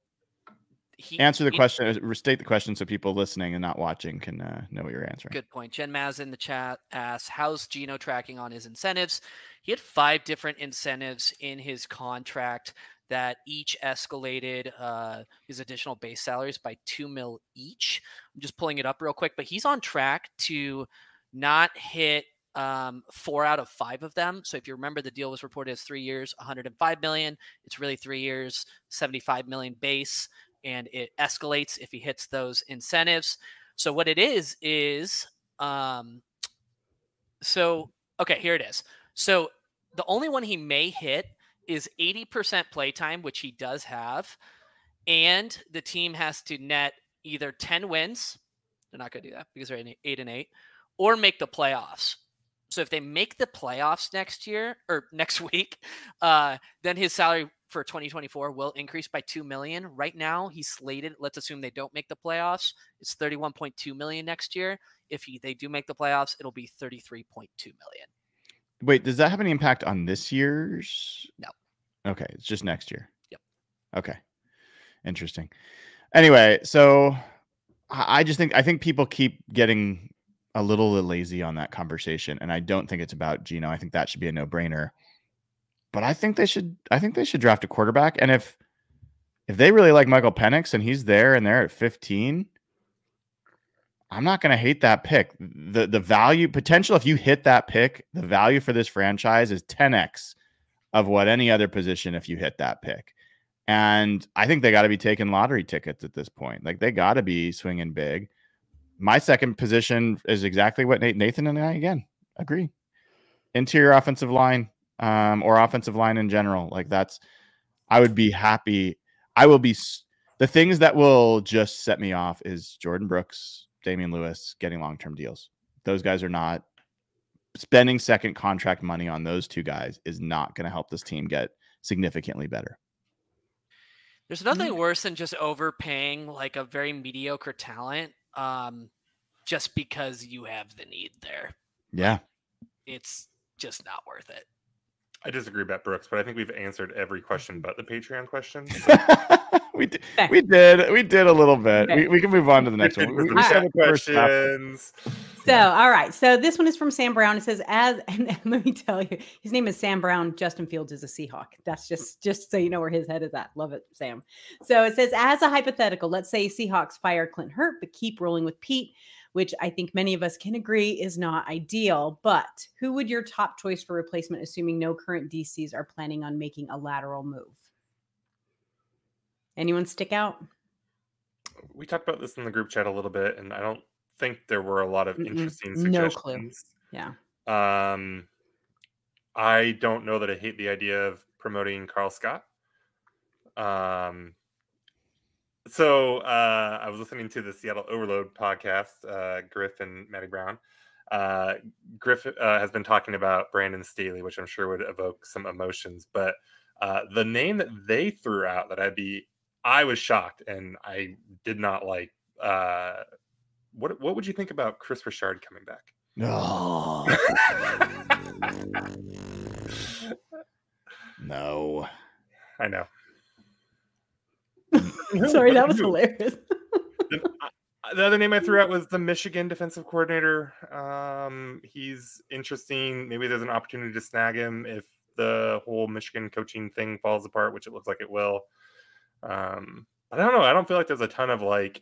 he answer the he- question, uh, restate the question, so people listening and not watching can uh, know what you're answering. Good point. Jen Maz in the chat asks, "How's Geno tracking on his incentives?" He had five different incentives in his contract that each escalated uh, his additional base salaries by two mil each. I'm just pulling it up real quick, but he's on track to not hit um, four out of five of them. So if you remember, the deal was reported as three years, 105 million. It's really three years, 75 million base, and it escalates if he hits those incentives. So what it is is um so okay, here it is. So the only one he may hit is 80% playtime, which he does have, and the team has to net either 10 wins, they're not going to do that because they're eight and eight, or make the playoffs. So if they make the playoffs next year or next week, uh, then his salary for 2024 will increase by 2 million. Right now, he's slated, let's assume they don't make the playoffs, it's 31.2 million next year. If he, they do make the playoffs, it'll be 33.2 million. Wait, does that have any impact on this year's? No. Okay, it's just next year. Yep. Okay. Interesting. Anyway, so I I just think I think people keep getting a little lazy on that conversation, and I don't think it's about Geno. I think that should be a no-brainer. But I think they should. I think they should draft a quarterback, and if if they really like Michael Penix and he's there and they're at 15, I'm not going to hate that pick. The the value potential if you hit that pick, the value for this franchise is 10x of what any other position if you hit that pick. And I think they got to be taking lottery tickets at this point. Like they got to be swinging big. My second position is exactly what Nathan and I again agree. Interior offensive line um, or offensive line in general. Like that's, I would be happy. I will be the things that will just set me off is Jordyn Brooks, Damien Lewis getting long term deals. Those guys are not spending second contract money on those two guys is not going to help this team get significantly better. There's nothing worse than just overpaying like a very mediocre talent um, just because you have the need there. Yeah. It's just not worth it. I disagree about Brooks, but I think we've answered every question but the Patreon question. we did. We did. We did a little bit. Okay. We, we can move on to the next one. We, we All right. the first half. questions. So, all right. So this one is from Sam Brown. It says, "As and let me tell you, his name is Sam Brown. Justin Fields is a Seahawk. That's just just so you know where his head is at. Love it, Sam. So it says, as a hypothetical, let's say Seahawks fire Clint Hurtt, but keep rolling with Pete, which I think many of us can agree is not ideal. But who would your top choice for replacement, assuming no current DCs are planning on making a lateral move? Anyone stick out? We talked about this in the group chat a little bit, and I don't think there were a lot of Mm-mm. interesting No suggestions. clue. Yeah. Um, I don't know that I hate the idea of promoting Karl Scott. Um, so uh, I was listening to the Seattle Overload podcast, uh, Griff and Matty Brown. Uh, Griff uh, has been talking about Brandon Staley, which I'm sure would evoke some emotions. But uh, the name that they threw out that I'd be, I was shocked and I did not like. Uh, what what would you think about Kris Richard coming back? No. no. I know. Sorry, that was hilarious. the, uh, the other name I threw out was the Michigan defensive coordinator. Um, he's interesting. Maybe there's an opportunity to snag him if the whole Michigan coaching thing falls apart, which it looks like it will. Um, but I don't know. I don't feel like there's a ton of like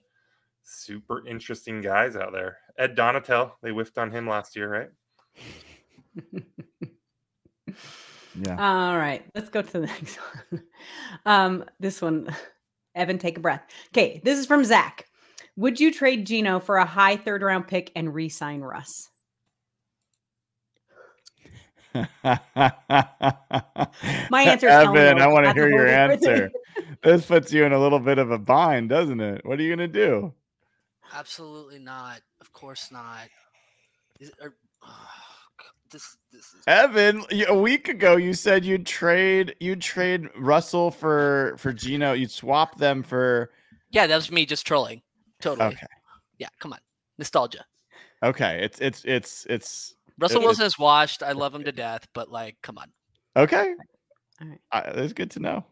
super interesting guys out there. Ed Donatell, they whiffed on him last year, right? Yeah. All right, let's go to the next one. Um, this one, Evan, take a breath. Okay, this is from Zach. Would you trade Geno for a high third round pick and re sign Russ? My answer is hell Evan, no. I want to hear your answer. this puts you in a little bit of a bind, doesn't it? What are you going to do? Absolutely not. Of course not. Is, er, are, oh, God, this this is Evan, A week ago you said you'd trade you'd trade Russell for for Geno. You'd swap them for yeah. That was me just trolling. Totally. Okay. Yeah. Come on. Nostalgia. Okay. It's it's it's it's Russell It- Wilson is washed. I love him to death, but like, come on. okay. All right. Uh, that's good to know.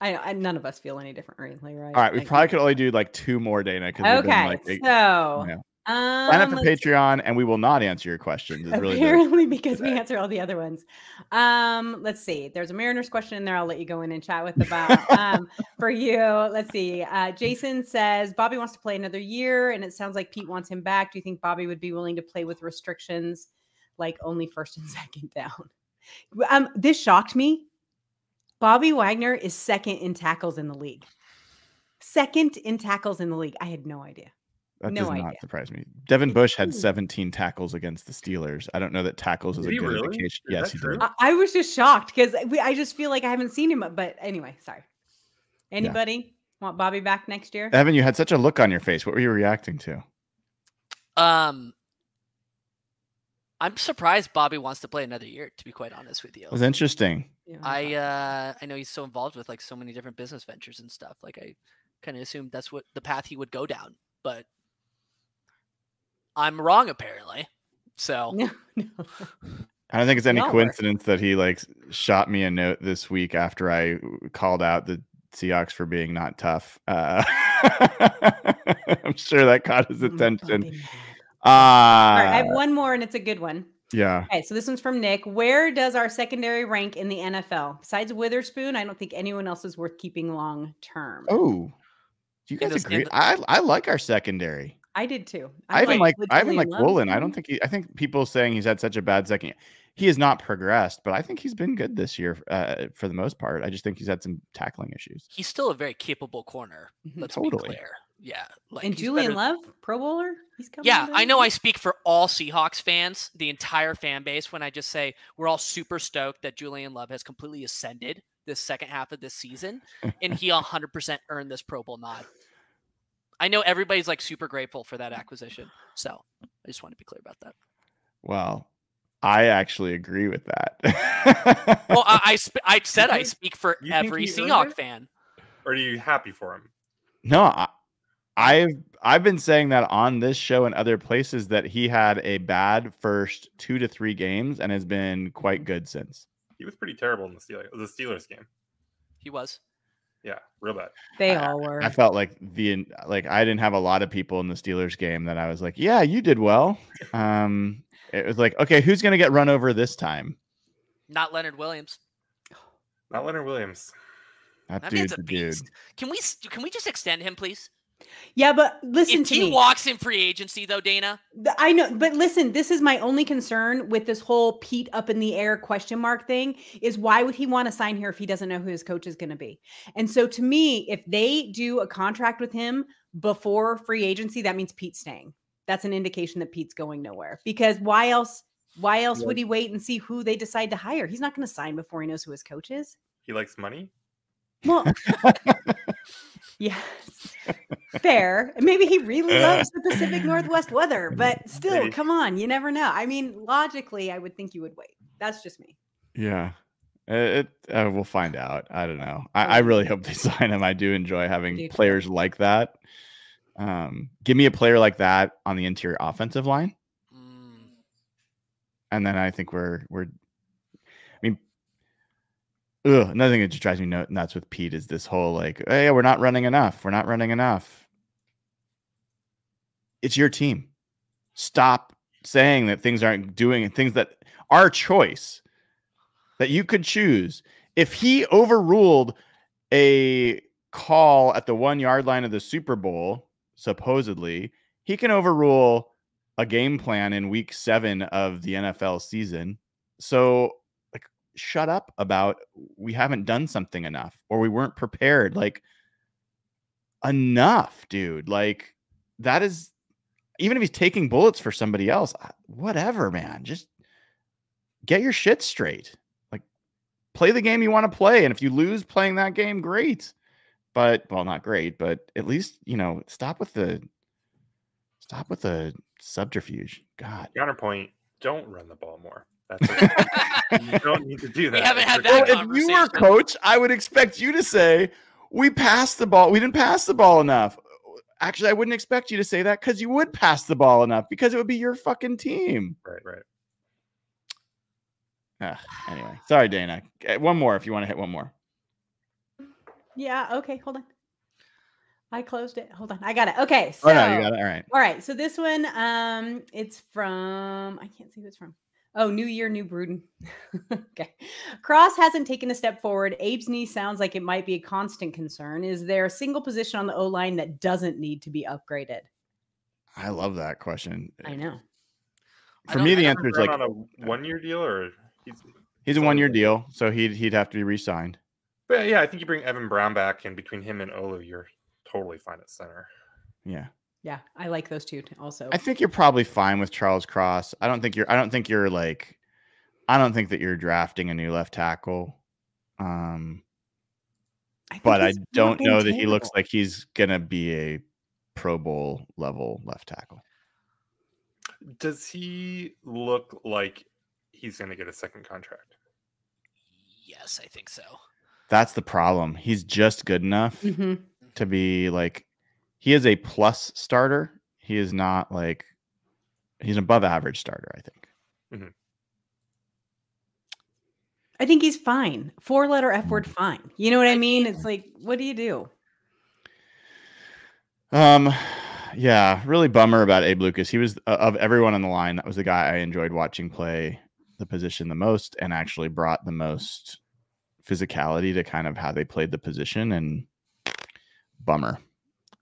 I, I none of us feel any differently, right? All right, we Like- probably could only do like two more, Dayna. 'cause we've been, Okay, like, eight- so yeah. Um, sign up for let's Patreon, and we will not answer your questions. Really apparently because we answer all the other ones. Um, let's see. There's a Mariners question in there. I'll let you go in and chat with about. um, for you, let's see. Uh, Jason says Bobby wants to play another year, and it sounds like Pete wants him back. Do you think Bobby would be willing to play with restrictions, like only first and second down? Um, this shocked me. Bobby Wagner is second in tackles in the league. Second in tackles in the league. I had no idea. That no does idea. not surprise me. Devin Bush had 17 tackles against the Steelers. I don't know that tackles is Did a good really? indication. Is Yes, he true? did. I, I was just shocked because I just feel like I haven't seen him. But anyway, sorry. Anybody? Want Bobby back next year? Evan, you had such a look on your face. What were you reacting to? Um, I'm surprised Bobby wants to play another year. To be quite honest with you, It was interesting. Yeah, I uh I know he's so involved with like so many different business ventures and stuff. Like I kind of assumed that's what the path he would go down, but I'm wrong apparently. So No, no. I don't think it's any Y'all were. coincidence that he like shot me a note this week after I called out the Seahawks for being not tough. Uh, I'm sure that caught his Mm, attention. Bobby. Uh, All right, I have one more, and it's a good one. yeah. Okay, so this one's from Nick. Where does our secondary rank in the NFL? Besides Witherspoon, I don't think anyone else is worth keeping long term. Oh, do you guys agree? I I like our secondary. I did too. I even like I even Julian like Love Woolen. I don't think he, I think people saying he's had such a bad second. He has not progressed, but I think he's been good this year uh, for the most part. I just think he's had some tackling issues. he's still a very capable corner. Mhm. Let's Totally. be clear. Yeah. Like and Julian better- Love, Pro Bowler, he's coming. Yeah, I know I speak for all Seahawks fans, the entire fan base, when I just say we're all super stoked that Julian Love has completely ascended this second half of this season, and he 100% earned this Pro Bowl nod. I know everybody's like super grateful for that mm. acquisition, so I just want to be clear about that. Well, I actually agree with that. Well, I I, sp- I said I speak for you every he earned Seahawk fan. Or are you happy for him? no, I, I've I've been saying that on this show and other places that he had a bad first two to three games and has been quite good since. He was pretty terrible in the Steelers, the Steelers game. He was. Yeah, real bad. They I- all were. I felt like the like I didn't have a lot of people in the Steelers game that I was like, yeah, you did well. Um, it was like, okay, who's gonna get run over this time? Not Leonard Williams. Not Leonard Williams. That, That dude's a a dude. Can we can we just extend him, please? Yeah, but listen if to he me. walks in free agency, though, Dayna, I know, but listen, this is my only concern with this whole Pete up in the air question mark thing is why would he want to sign here if he doesn't know who his coach is going to be? And so to me, if they do a contract with him before free agency, that means Pete's staying. That's an indication that Pete's going nowhere because why else? Why else would he wait and see who they decide to hire? He's not going to sign before he knows who his coach is. He likes money. Well, yes, fair. Maybe he really loves the Pacific Northwest weather, but still, come on, you never know. I mean, logically, I would think you would wait. That's just me. Yeah. It, it- uh, we'll find out. I don't know. I, I really hope they sign him. I do enjoy having do too. players like that. Um, give me a player like that on the interior offensive line, mm, and then I think we're we're. Ugh, another thing that just drives me nuts with Pete is this whole like, hey, we're not running enough. We're not running enough. It's your team. Stop saying that things aren't doing things that are choice that you could choose. If he overruled a call at the one yard line of the Super Bowl, supposedly, he can overrule a game plan in week seven of the NFL season. So, shut up about we haven't done something enough or we weren't prepared. Like, enough, dude. Like, that is even if he's taking bullets for somebody else, whatever, man. Just get your shit straight. Like, play the game you want to play. And if you lose playing that game, great. But, well, not great, but at least, you know, stop with the stop with the subterfuge. God. Counterpoint: Don't run the ball more. That's it. you don't need to do that. haven't had that Well, if you were coach, I would expect you to say, "We passed the ball. We didn't pass the ball enough." Actually, I wouldn't expect you to say that because you would pass the ball enough because it would be your fucking team. Right, right. Ugh, anyway, sorry, Dayna. Uh, One more if you want to hit one more. Yeah. Okay. Hold on. I closed it. Hold on. I got it. Okay. So, Oh no, you got it. All right. all right. So this one, um, it's from I can't see who it's from. Oh, New Year, New Bruden. okay. Cross hasn't taken a step forward. Abe's knee sounds like it might be a constant concern. Is there a single position on the O line that doesn't need to be upgraded? I love that question. I know. For don't- me, the answer is like on a one-year deal, or he's. he's a one-year deal, so he'd he'd have to be re-signed. But yeah, I think you bring Evan Brown back, and between him and Olu, you're totally fine at center. Yeah, Yeah, I like those two also. I think you're probably fine with Charles Cross. I don't think you're. I don't think you're like. I don't think that you're drafting a new left tackle. Um, think but I don't know that he looks like he's gonna be a Pro Bowl level left tackle. Does he look like he's going to get a second contract? Yes, I think so. That's the problem. He's just good enough Mhm. to be like he is a plus starter. He is not like he's an above average starter, I think. I think he's fine. Four letter F word, fine. You know what I I mean? It's like, what do you do? Um yeah, really bummer about Abe Lucas. He was uh, of everyone on the line, that was the guy I enjoyed watching play the position the most and actually brought the most physicality to kind of how they played the position and bummer.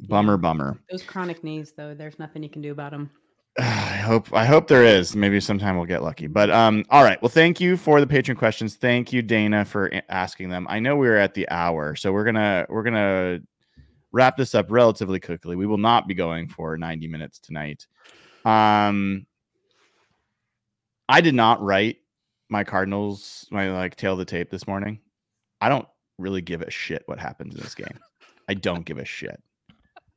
Bummer, bummer. Those chronic knees, though, there's nothing you can do about them. I hope I hope there is. Maybe sometime we'll get lucky. But um, all right. Well, thank you for the patron questions. Thank you, Dayna, for asking them. I know we're at the hour, so we're gonna we're gonna wrap this up relatively quickly. We will not be going for 90 minutes tonight. Um, I did not write my Cardinals my like tail of the tape this morning. I don't really give a shit what happens in this game. I don't give a shit.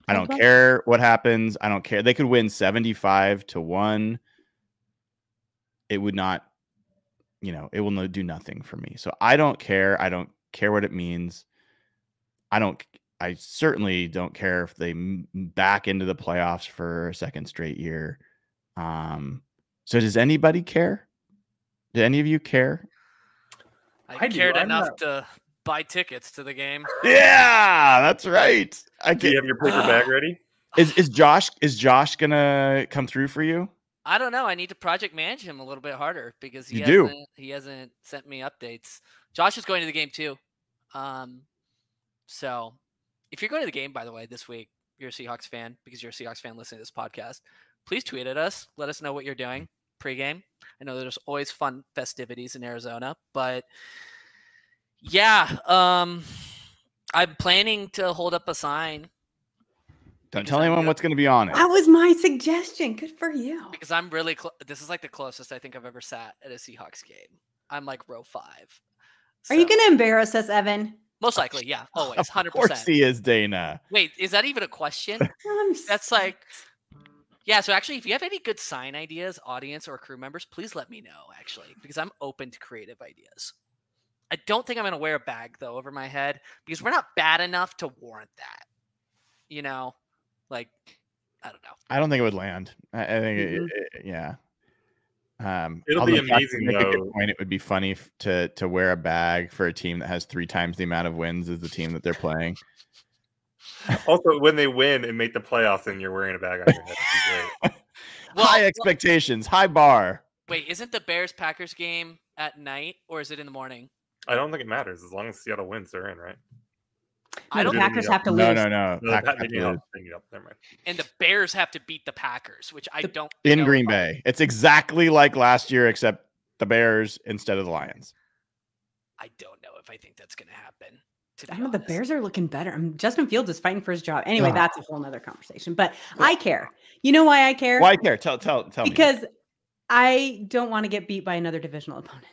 I don't Okay. care what happens. I don't care. They could win 75 to 1. It would not, you know, it will no, do nothing for me. So I don't care. I don't care what it means. I don't I certainly don't care if they back into the playoffs for a second straight year. Um so does anybody care? Do any of you care? I, I cared I'm enough not- to buy tickets to the game. Yeah, that's right. I can Do you have your paper bag ready? is is Josh is Josh gonna come through for you? I don't know. I need to project manage him a little bit harder because he You do. hasn't he hasn't sent me updates. Josh is going to the game too. Um so if you're going to the game, by the way, this week, you're a Seahawks fan because you're a Seahawks fan listening to this podcast, please tweet at us. Let us know what you're doing pregame. I know there's always fun festivities in Arizona, but yeah, um I'm planning to hold up a sign Don't tell anyone what's gonna be on it. That was my suggestion. Good for you. because I'm really close. This is like the closest I think I've ever sat at a Seahawks game. I'm like row five. Are you going to embarrass us, Evan? Most likely, yeah, always, Of hundred course percent. he is, Dayna. Wait, is that even a question? That's like, yeah. So actually, if you have any good sign ideas, audience or crew members, please let me know. Actually, because I'm open to creative ideas. I don't think I'm gonna wear a bag though over my head because we're not bad enough to warrant that. You know, like I don't know. I don't think it would land. I, I think, it- Mhm. it- yeah. Um, It'll be although Josh, you amazing, Make a good though. point. It would be funny f- to to wear a bag for a team that has three times the amount of wins as the team that they're playing. Also, when they win and make the playoffs, and you're wearing a bag on your head, it'd be great. Well, high well- expectations, high bar. Wait, isn't the Bears Packers game at night or is it in the morning? I don't think it matters as long as Seattle wins, they're in, right? I the don't. think- Packers have to No, lose. no, no. No, Packers have to lose. help. They need help. Never mind. And the Bears have to beat the Packers, which I don't. In know Green if I- Bay, it's exactly like last year, except the Bears instead of the Lions. I don't know if I think that's going to happen. To I be don't know. The. Bears are looking better. Um, Justin Fields is fighting for his job. Anyway, Ugh. that's a whole nother conversation. But I care. You know why I care? Why care? Tell tell tell me. because I don't want to get beat by another divisional opponent.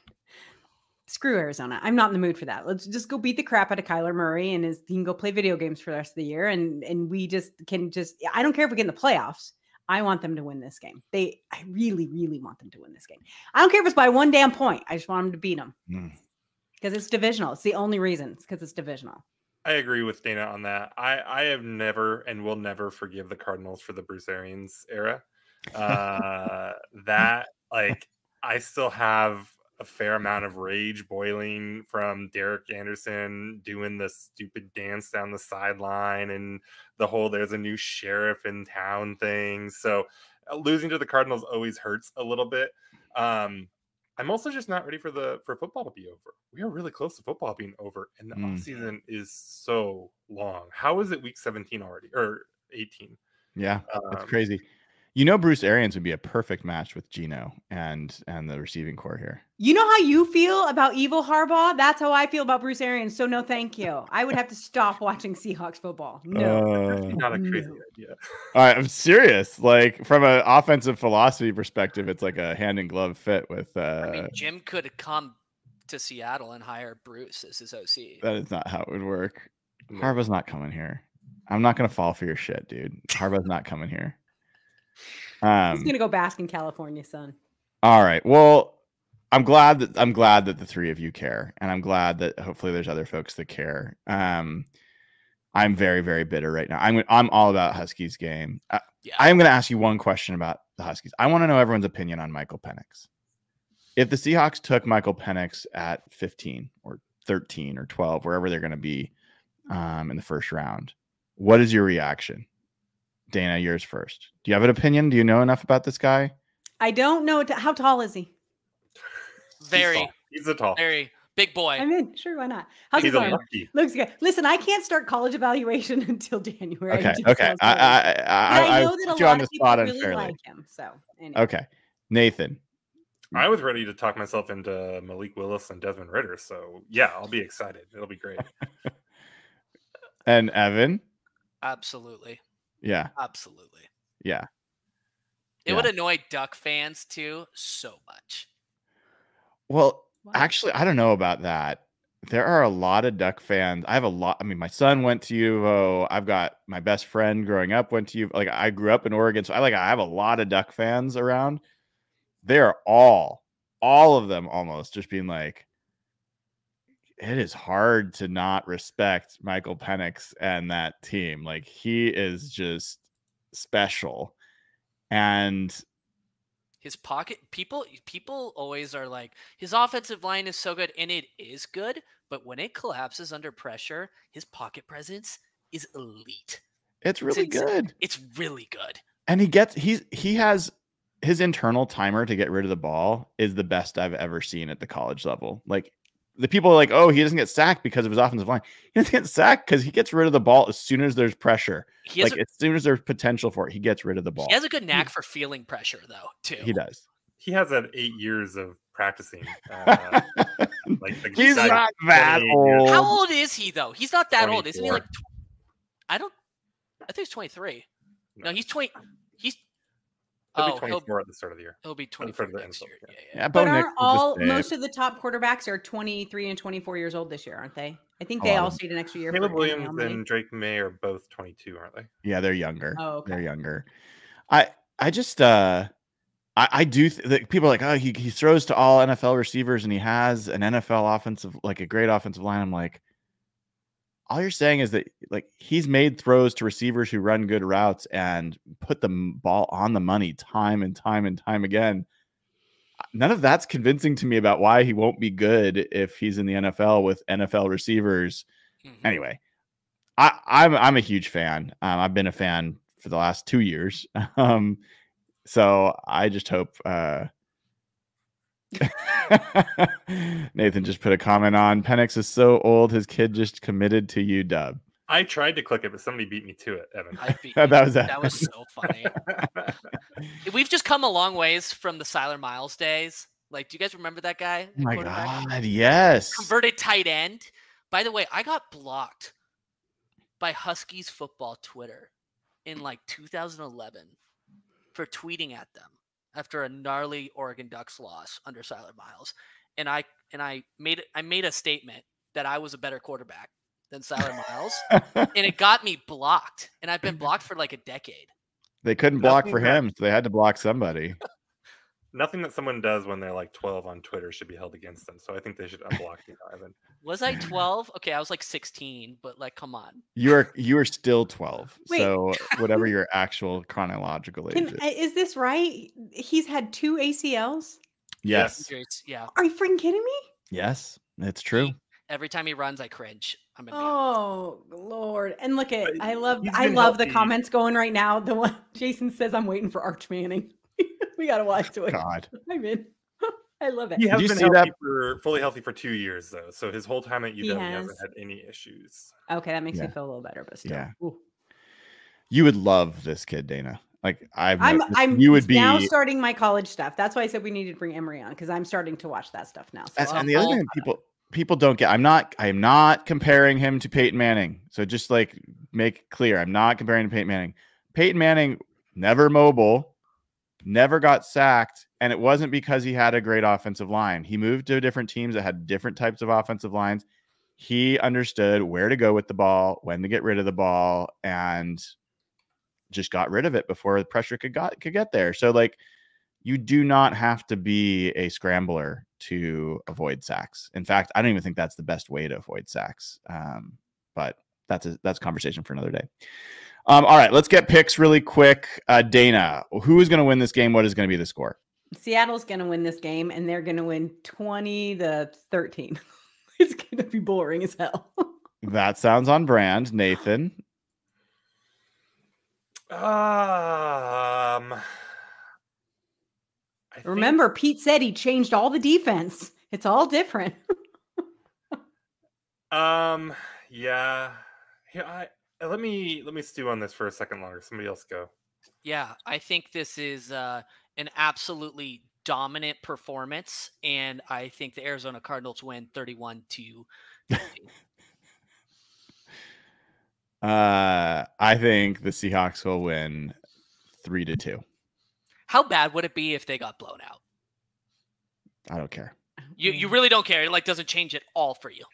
Screw Arizona. I'm not in the mood for that. Let's just go beat the crap out of Kyler Murray and his, he can go play video games for the rest of the year. And and we just can just I don't care if we get in the playoffs. I want them to win this game. They I really, really want them to win this game. I don't care if it's by one damn point. I just want them to beat them. Mm. Because it's divisional. It's the only reason. It's because it's divisional. I agree with Dayna on that. I, I have never and will never forgive the Cardinals for the Bruce Arians era. Uh, that like I still have a fair amount of rage boiling from Derek Anderson doing the stupid dance down the sideline and the whole there's a new sheriff in town thing. So uh, losing to the Cardinals always hurts a little bit. Um, I'm also just not ready for the for football to be over. We are really close to football being over, and the Mm. off season is so long. How is it week 17 already or 18? Yeah, that's Um, crazy. You know, Bruce Arians would be a perfect match with Geno and and the receiving corps here. You know how you feel about evil Harbaugh? That's how I feel about Bruce Arians. So no, thank you. I would have to stop watching Seahawks football. No. Uh, Not a crazy No. idea. all right, I'm serious. Like from an offensive philosophy perspective, it's like a hand in glove fit with. Uh, I mean, Jim could come to Seattle and hire Bruce as his OC. that is not how it would work. Harbaugh's not coming here. I'm not gonna fall for your shit, dude. Harbaugh's not coming here. Um, He's gonna go bask in California, son. all right. Well, I'm glad that I'm glad that the three of you care, and I'm glad that hopefully there's other folks that care. Um, I'm very very bitter right now. I'm I'm all about Huskies game. Uh, Yeah. I am going to ask you one question about the Huskies. I want to know everyone's opinion on Michael Penix. If the Seahawks took Michael Penix at 15 or 13 or 12, wherever they're going to be um, in the first round, what is your reaction? Dayna, yours first. Do you have an opinion? Do you know enough about this guy? I don't know t- how tall is he. He's Very, tall. He's a tall. very big boy. I'm in. Sure, why not? How's He's it a going? lucky. Looks good. Listen, I can't start college evaluation until January. Okay, okay. I. I, I, I, I know that a you on lot the of people spot really unfairly. like him. So anyway. Okay, Nathan. I was ready to talk myself into Malik Willis and Desmond Ridder. So yeah, I'll be excited. It'll be great. and Evan. Absolutely, Yeah, absolutely. yeah. It Yeah. would annoy Duck fans too so much. Well, Wow. actually, I don't know about that. There are a lot of Duck fans. I have a lot. I mean, my son went to U of O. I've got my best friend growing up went to U. Like I grew up in Oregon, so I like I have a lot of Duck fans around. They're all, all of them, almost just being like, it is hard to not respect Michael Penix and that team. Like he is just special, and His pocket people people always are like his offensive line is so good and it is good, but when it collapses under pressure, his pocket presence is elite. it's really insane. good. It's really good. and he gets he's he has his internal timer to get rid of the ball is the best I've ever seen at the college level. Like the people are like, oh, he doesn't get sacked because of his offensive line. He doesn't get sacked because he gets rid of the ball as soon as there's pressure. He Like a, as soon as there's potential for it, he gets rid of the ball. he has a good knack for feeling pressure though, too. He does. He has had eight years of practicing. Uh, like the He's guy- not that 28 years. old. How old is he though? He's not that old, isn't he? Like, tw- I don't. I think he's twenty three. No, he's twenty. He's. He'll oh, be he'll, 24 at the start of the year. he'll be At the start of the next year. yeah. Yeah, yeah. Yeah, But aren't will just all most of the top quarterbacks are 23 and 24 years old this year, aren't they? I think they lot all of them. stayed an extra year. Caleb for Williams NIL money. and Drake Maye are both 22, aren't they? Yeah, they're younger. Oh, okay. They're younger. I I just uh I, I do th- that people are like, oh, he, he throws to all NFL receivers and he has an NFL offensive, like a great offensive line. I'm like, all you're saying is that like he's made throws to receivers who run good routes and put the ball on the money time and time and time again. None of that's convincing to me about why he won't be good if he's in the NFL with NFL receivers Mhm. anyway, I, I'm I'm a huge fan. Um, I've been a fan for the last two years. Um, so I just hope uh, Nathan just put a comment on Penix is so old, his kid just committed to you, Dub. I tried to click it, but somebody beat me to it, Evan. I beat That you. was that was so funny. We've just come a long ways from the Cyler Miles days. Like, do you guys remember that guy? Oh my? God, yes. Converted tight end. By the way, I got blocked by Huskies football Twitter in like 2011 for tweeting at them after a gnarly Oregon Ducks loss under Cyler Miles, and I and I made I made a statement that I was a better quarterback than Cyler Miles, and it got me blocked, and I've been blocked for like a decade. they couldn't block for him, so they had to block somebody. Nothing that someone does when they're like 12 on Twitter should be held against them. So I think they should unblock you, now, Evan. Was I 12? Okay, I was like 16, but like, come on. You are you are still 12. Wait. So whatever your actual chronological age Can, is. is this right? He's had two ACLs. Yes. Injuries, Yeah. Are you freaking kidding me? Yes, it's true. Every time he runs, I cringe. I'm gonna be Oh Lord! And look at I love I been love the comments going right now. The one Jason says I'm waiting for Arch Manning. we gotta watch it. God. I'm in. I love it. He has you been see healthy that- for fully healthy for two years though. So his whole time at UW, He he, has. hasn't had any issues. Okay, that makes Yeah. me feel a little better, but still. Yeah. Ooh. You would love this kid, Dayna. Like I've I'm I'm you would be now starting my college stuff. That's why I said we needed to bring Emery on because I'm starting to watch that stuff now. So That's, I'll- and the other I'll- thing that people people don't get. I'm not. I am not comparing him to Peyton Manning. So just like make clear, I'm not comparing to Peyton Manning. Peyton Manning never mobile, never got sacked, and it wasn't because he had a great offensive line. He moved to different teams that had different types of offensive lines. he understood where to go with the ball, when to get rid of the ball, and just got rid of it before the pressure could got could get there. So like you do not have to be a scrambler to avoid sacks. In fact, I don't even think that's the best way to avoid sacks. Um, but that's a that's a conversation for another day. Um, all right, let's get picks really quick. Uh, Dayna, who is going to win this game? What is going to be the score? Seattle's going to win this game, and they're going to win twenty to thirteen. it's going to be boring as hell. that sounds on brand, Nathan. Um. I think- Remember, Pete said he changed all the defense. It's all different. Um. Yeah. Here, I let me let me stew on this for a second longer. Somebody else go. Yeah, I think this is uh, an absolutely dominant performance, and I think the Arizona Cardinals win 31 to. Uh, I think the Seahawks will win three to two. How bad would it be if they got blown out? I don't care. You you really don't care. It like doesn't change at all for you.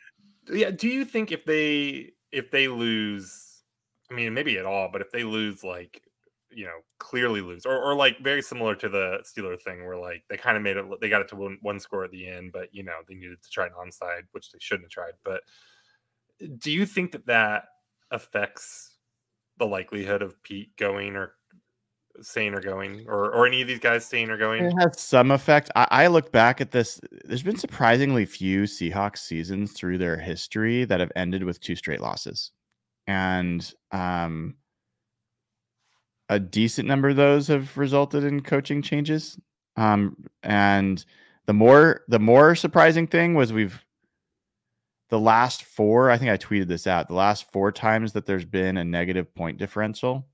Yeah. Do you think if they if they lose, I mean, maybe at all, but if they lose, like you know, clearly lose, or or like very similar to the Steeler thing, where like they kind of made it, they got it to one, one score at the end, but you know they needed to try an onside, which they shouldn't have tried. But eh, do you think that that affects the likelihood of Pete going or staying or going, or or any of these guys staying or going? It has some effect. I, I look back at this. There's been surprisingly few Seahawks seasons through their history that have ended with two straight losses, and um, a decent number of those have resulted in coaching changes. Um, and the more the more surprising thing was we've the last four. I think I tweeted this out. The last four times that there's been a negative point differential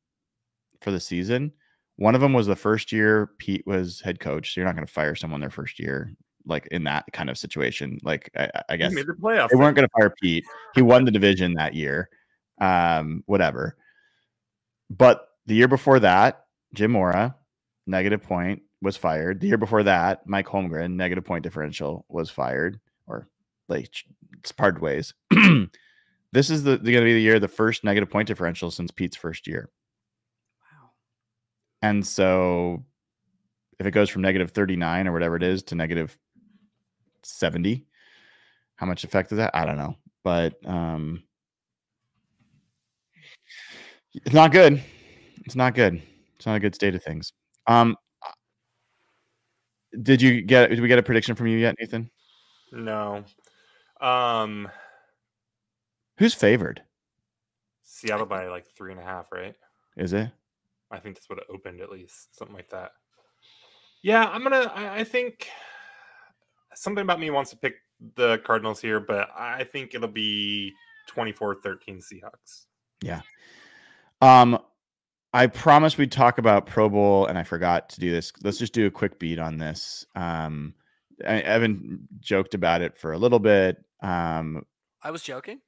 for the season. One of them was the first year Pete was head coach. So you're not going to fire someone their first year, like in that kind of situation. Like I, I guess they weren't going to fire Pete. He won the division that year. Um, whatever. But the year before that, Jim Mora, negative point, was fired. The year before that, Mike Holmgren, negative point differential, was fired or like it's parted ways. this is the, going to be the year the first negative point differential since Pete's first year. Wow. And so if it goes from negative 39 or whatever it is to negative 70, how much effect is that? I don't know. But um it's not good. It's not good. It's not a good state of things. Um did you get did we get a prediction from you yet, Nathan? No. Um, Who's favored? Seattle by like three and a half, right? Is it? I think that's what it opened at least, something like that. Yeah, I'm gonna. I, I think something about me wants to pick the Cardinals here, but I think it'll be 24-13 Seahawks. Um, I promised we'd talk about Pro Bowl, and I forgot to do this. Let's just do a quick beat on this. Um, I, Evan joked about it for a little bit. Um, I was joking.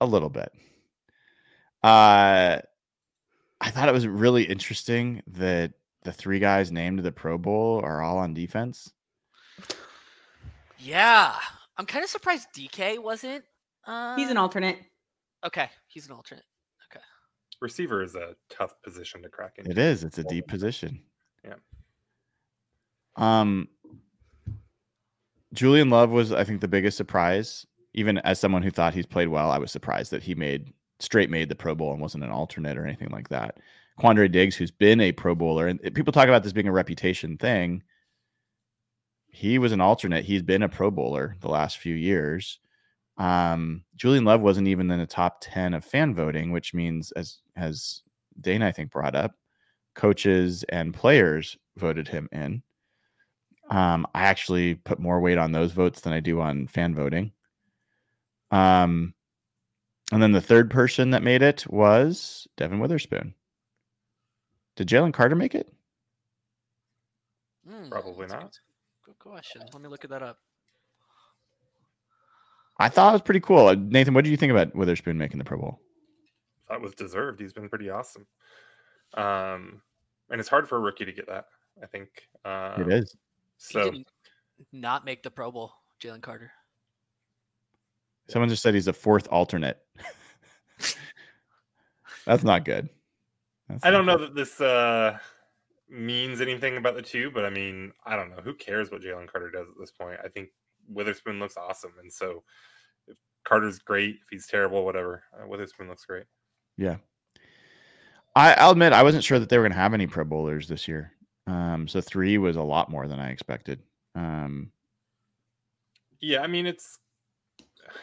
a little bit. Uh, I thought it was really interesting that the three guys named to the Pro Bowl are all on defense. Yeah, I'm kind of surprised DK wasn't. Uh, He's an alternate. Okay, he's an alternate. Receiver is a tough position to crack into. It is. It's a deep position. Yeah. Um, Julian Love was, I think, the biggest surprise. Even as someone who thought he's played well, I was surprised that he made straight made the Pro Bowl and wasn't an alternate or anything like that. Quandre Diggs, who's been a Pro Bowler, and people talk about this being a reputation thing. He was an alternate. He's been a Pro Bowler the last few years. Um, Julian Love wasn't even in the top 10 of fan voting, which means, as as Dayna I think brought up, coaches and players voted him in. Um, I actually put more weight on those votes than I do on fan voting. Um, and then the third person that made it was Devon Witherspoon. Did Jalen Carter make it? Hmm, Probably not. Good, good question. Let me look at that up. I thought it was pretty cool. Uh, Nathan, what did you think about Witherspoon making the Pro Bowl? That was deserved. He's been pretty awesome. Um, and it's hard for a rookie to get that. I think. Um, it is. He So didn't make the Pro Bowl, Jalen Carter. Someone just said he's a fourth alternate. That's not good. That's I not don't know that this uh, means anything about the two, but I mean, I don't know. Who cares what Jalen Carter does at this point? I think Witherspoon looks awesome, and so if Carter's great, if he's terrible, whatever, uh, Witherspoon looks great. Yeah. I, I'll admit I wasn't sure that they were going to have any Pro Bowlers this year. Um, so three was a lot more than I expected. Um, Yeah, I mean, it's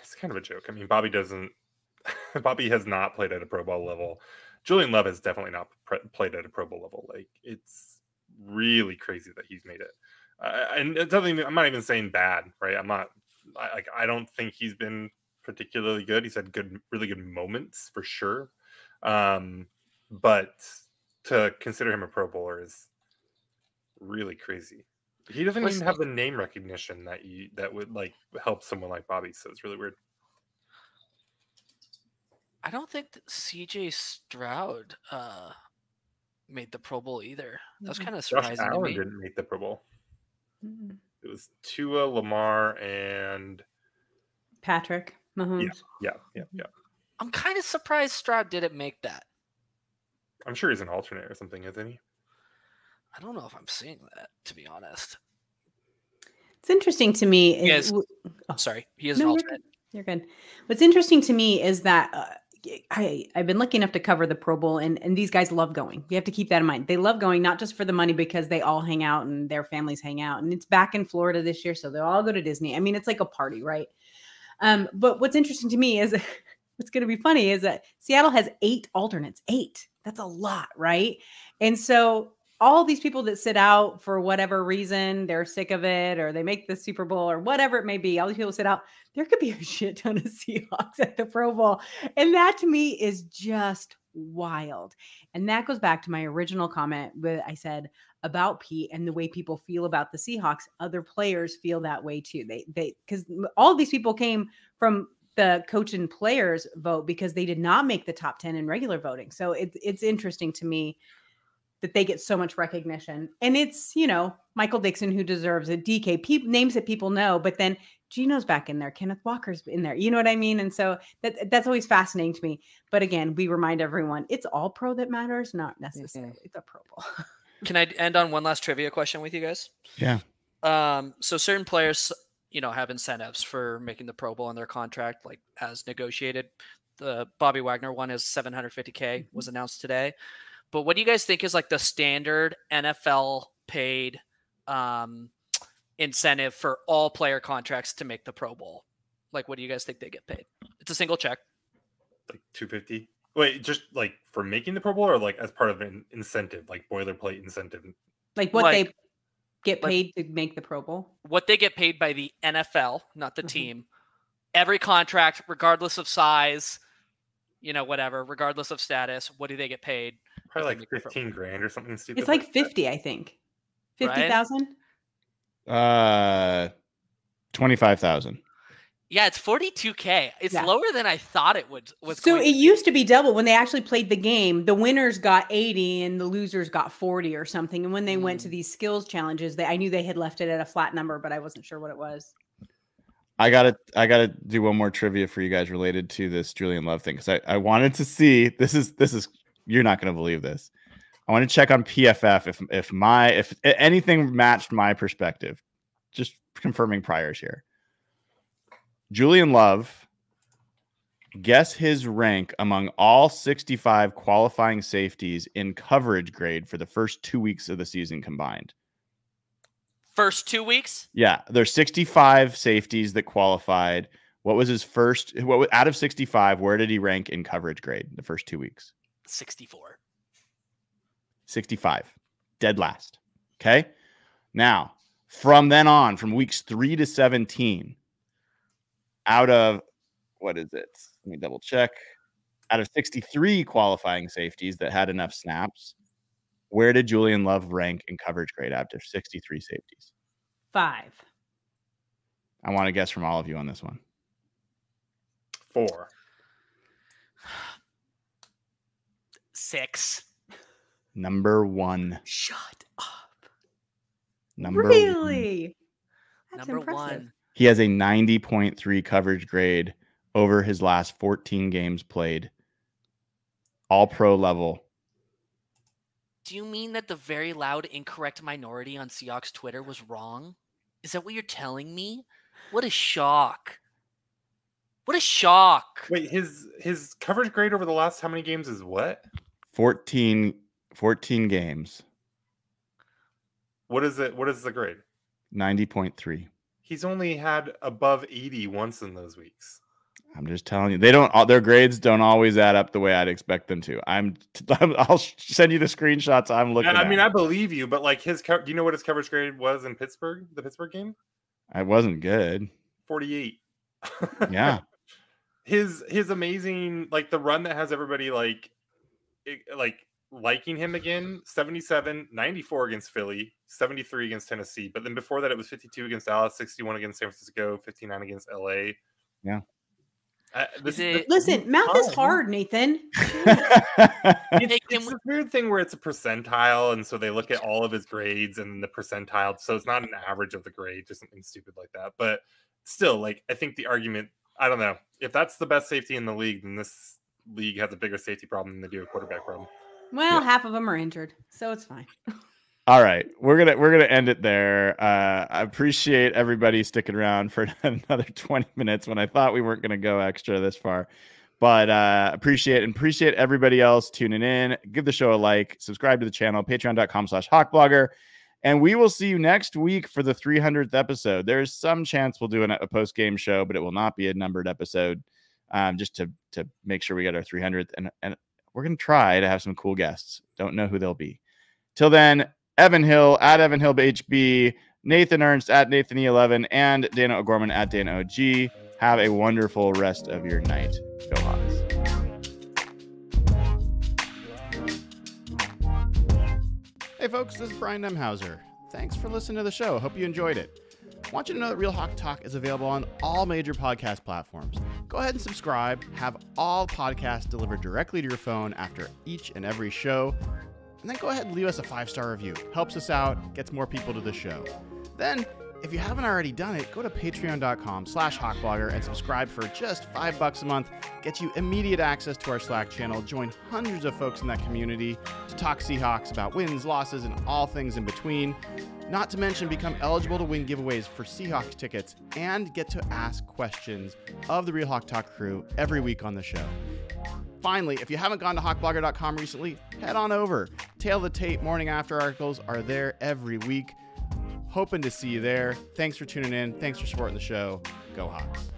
it's kind of a joke. I mean, Bobby doesn't. Bobby has not played at a Pro Bowl level. Julian Love has definitely not pre- played at a Pro Bowl level. Like it's really crazy that he's made it. And it doesn't even, I'm not even saying bad, right? I'm not I, like I don't think he's been particularly good. He's had good, really good moments for sure. Um, but to consider him a Pro Bowler is really crazy. He doesn't Listen- even have the name recognition that you that would like help someone like Bobby. So it's really weird. I don't think CJ Stroud uh, made the Pro Bowl either. That was kind of Josh surprising to Allen me. didn't make the Pro Bowl. Mm. It was Tua, Lamar, and Patrick Mahomes. yeah, yeah, yeah. I'm kind of surprised Stroud didn't make that. I'm sure he's an alternate or something, isn't he? I don't know if I'm seeing that, to be honest. It's interesting to me. Is, Yes. w- I'm sorry. He is No, an you're alternate. You're good. What's interesting to me is that uh, I I've been lucky enough to cover the Pro Bowl, and and these guys love going. You have to keep that in mind. They love going not just for the money because they all hang out and their families hang out, and it's back in Florida this year, so they'll all go to Disney. I mean, it's like a party, right? Um, but what's interesting to me is what's going to be funny is that Seattle has eight alternates. Eight. That's a lot, right? And so all these people that sit out for whatever reason, they're sick of it, or they make the Super Bowl, or whatever it may be. All these people sit out there could be a shit ton of Seahawks at the Pro Bowl. And that to me is just wild. And that goes back to my original comment that I said about Pete and the way people feel about the Seahawks. Other players feel that way too. They they because all these people came from the coach and players vote because they did not make the top 10 in regular voting. So it's it's interesting to me that they get so much recognition. And it's, you know, Michael Dickson who deserves it, DK, peop names that people know, but then Geno's back in there, Kenneth Walker's in there. You know what I mean? And so that that's always fascinating to me. But again, we remind everyone it's all pro that matters, not necessarily the Pro Bowl. Can I end on one last trivia question with you guys? Yeah. Um, so certain players, you know, have incentives for making the Pro Bowl in their contract, like as negotiated. The Bobby Wagner one is 750k was announced today. But what do you guys think is like the standard NFL paid um, incentive for all player contracts to make the Pro Bowl? Like, what do you guys think they get paid? It's a single check. Like 250. Wait, just like for making the Pro Bowl, or like as part of an incentive, like boilerplate incentive? like what Like- they get like- paid to make the Pro Bowl. What they get paid by the NFL, not the Mhm. team. Every contract, regardless of size, you know, whatever, regardless of status, what do they get paid? Probably like make the Pro- 15 grand or something stupid. It's like that. 50, I think. Brian? 50,000? Uh, twenty-five thousand. Yeah, it's 42k. It's Yeah. lower than I thought it would was. So it to used to be double when they actually played the game. The winners got 80 and the losers got 40 or something. And when they went to Mm. these skills challenges, they I knew they had left it at a flat number, but I wasn't sure what it was. I gotta I gotta do one more trivia for you guys related to this Julian Love thing because I, I wanted to see this is this is you're not gonna believe this. I want to check on PFF if if my if anything matched my perspective. Just confirming priors here. Julian Love, guess his rank among all 65 qualifying safeties in coverage grade for the first two weeks of the season combined. first two weeks. Yeah, there's 65 safeties that qualified. What was his first? What wa- out of 65? Where did he rank in coverage grade the first two weeks? 64. 65, dead last. Okay, now from then on, from weeks three to 17, out of what is it? Let me double check. Out of 63 qualifying safeties that had enough snaps, where did Julian Love rank in coverage grade after 63 safeties? Five. I want to guess from all of you on this one. four. Six. Number one. Shut up. Number one. really? That's Number impressive. one. He has a 90.3 coverage grade over his last 14 games played. All pro level. Do you mean that the very loud, incorrect minority on Seahawks Twitter was wrong? Is that what you're telling me? What a shock. What a shock. Wait, his his coverage grade over the last how many games is what? 14 14 games. What is it? What is the grade? 90.3. He's only had above 80 once in those weeks. I'm just telling you, they don't. all Their grades don't always add up the way I'd expect them to. I'm. I'll send you the screenshots I'm looking. And I mean, at. I believe you, but like his, do you know what his coverage grade was in Pittsburgh? The Pittsburgh game, I wasn't good. 48. Yeah, his his amazing like the run that has everybody like like liking him again 77 94 against philly 73 against tennessee but then before that it was 52 against dallas 61 against san francisco 59 against la Yeah. uh, this, Is this- it- Listen, math is hard, Nathan. it's, Hey, it's we- this weird thing where it's a percentile and so they look at all of his grades and the percentile so it's not an average of the grade just something stupid like that but still like i think the argument i don't know if that's the best safety in the league then this league has a bigger safety problem than they do a quarterback problem Well, half of them are injured, so it's fine. All right, we're gonna we're gonna end it there. Uh, I appreciate everybody sticking around for another 20 minutes when I thought we weren't gonna go extra this far, but uh, appreciate and appreciate everybody else tuning in. Give the show a like, subscribe to the channel, Patreon.com/slash HawkBlogger, and we will see you next week for the 300th episode. There's some chance we'll do an, a post game show, but it will not be a numbered episode, um, just to to make sure we get our 300th, and and we're gonna try to have some cool guests. Don't know who they'll be. Till then, Evan Hill at Evan Hill HB, Nathan Ernst at Nathan E11, and Dayna O'Gorman at Dayna OG. Have a wonderful rest of your night. Go Hawks. Hey folks, this is Brian Nemhauser. Thanks for listening to the show. Hope you enjoyed it. I want you to know that Real Hawk Talk is available on all major podcast platforms. Go ahead and subscribe. Have all podcasts delivered directly to your phone after each and every show. And then go ahead and leave us a five star review. Helps us out, gets more people to the show. Then, if you haven't already done it, go to patreon.com slash hawkblogger and subscribe for just five bucks a month. Gets you immediate access to our Slack channel. Join hundreds of folks in that community to talk Seahawks about wins, losses, and all things in between not to mention become eligible to win giveaways for Seahawks tickets and get to ask questions of the Real Hawk Talk crew every week on the show. Finally, if you haven't gone to hawkblogger.com recently, head on over. Tail the Tape morning after articles are there every week. Hoping to see you there. Thanks for tuning in. Thanks for supporting the show. Go Hawks.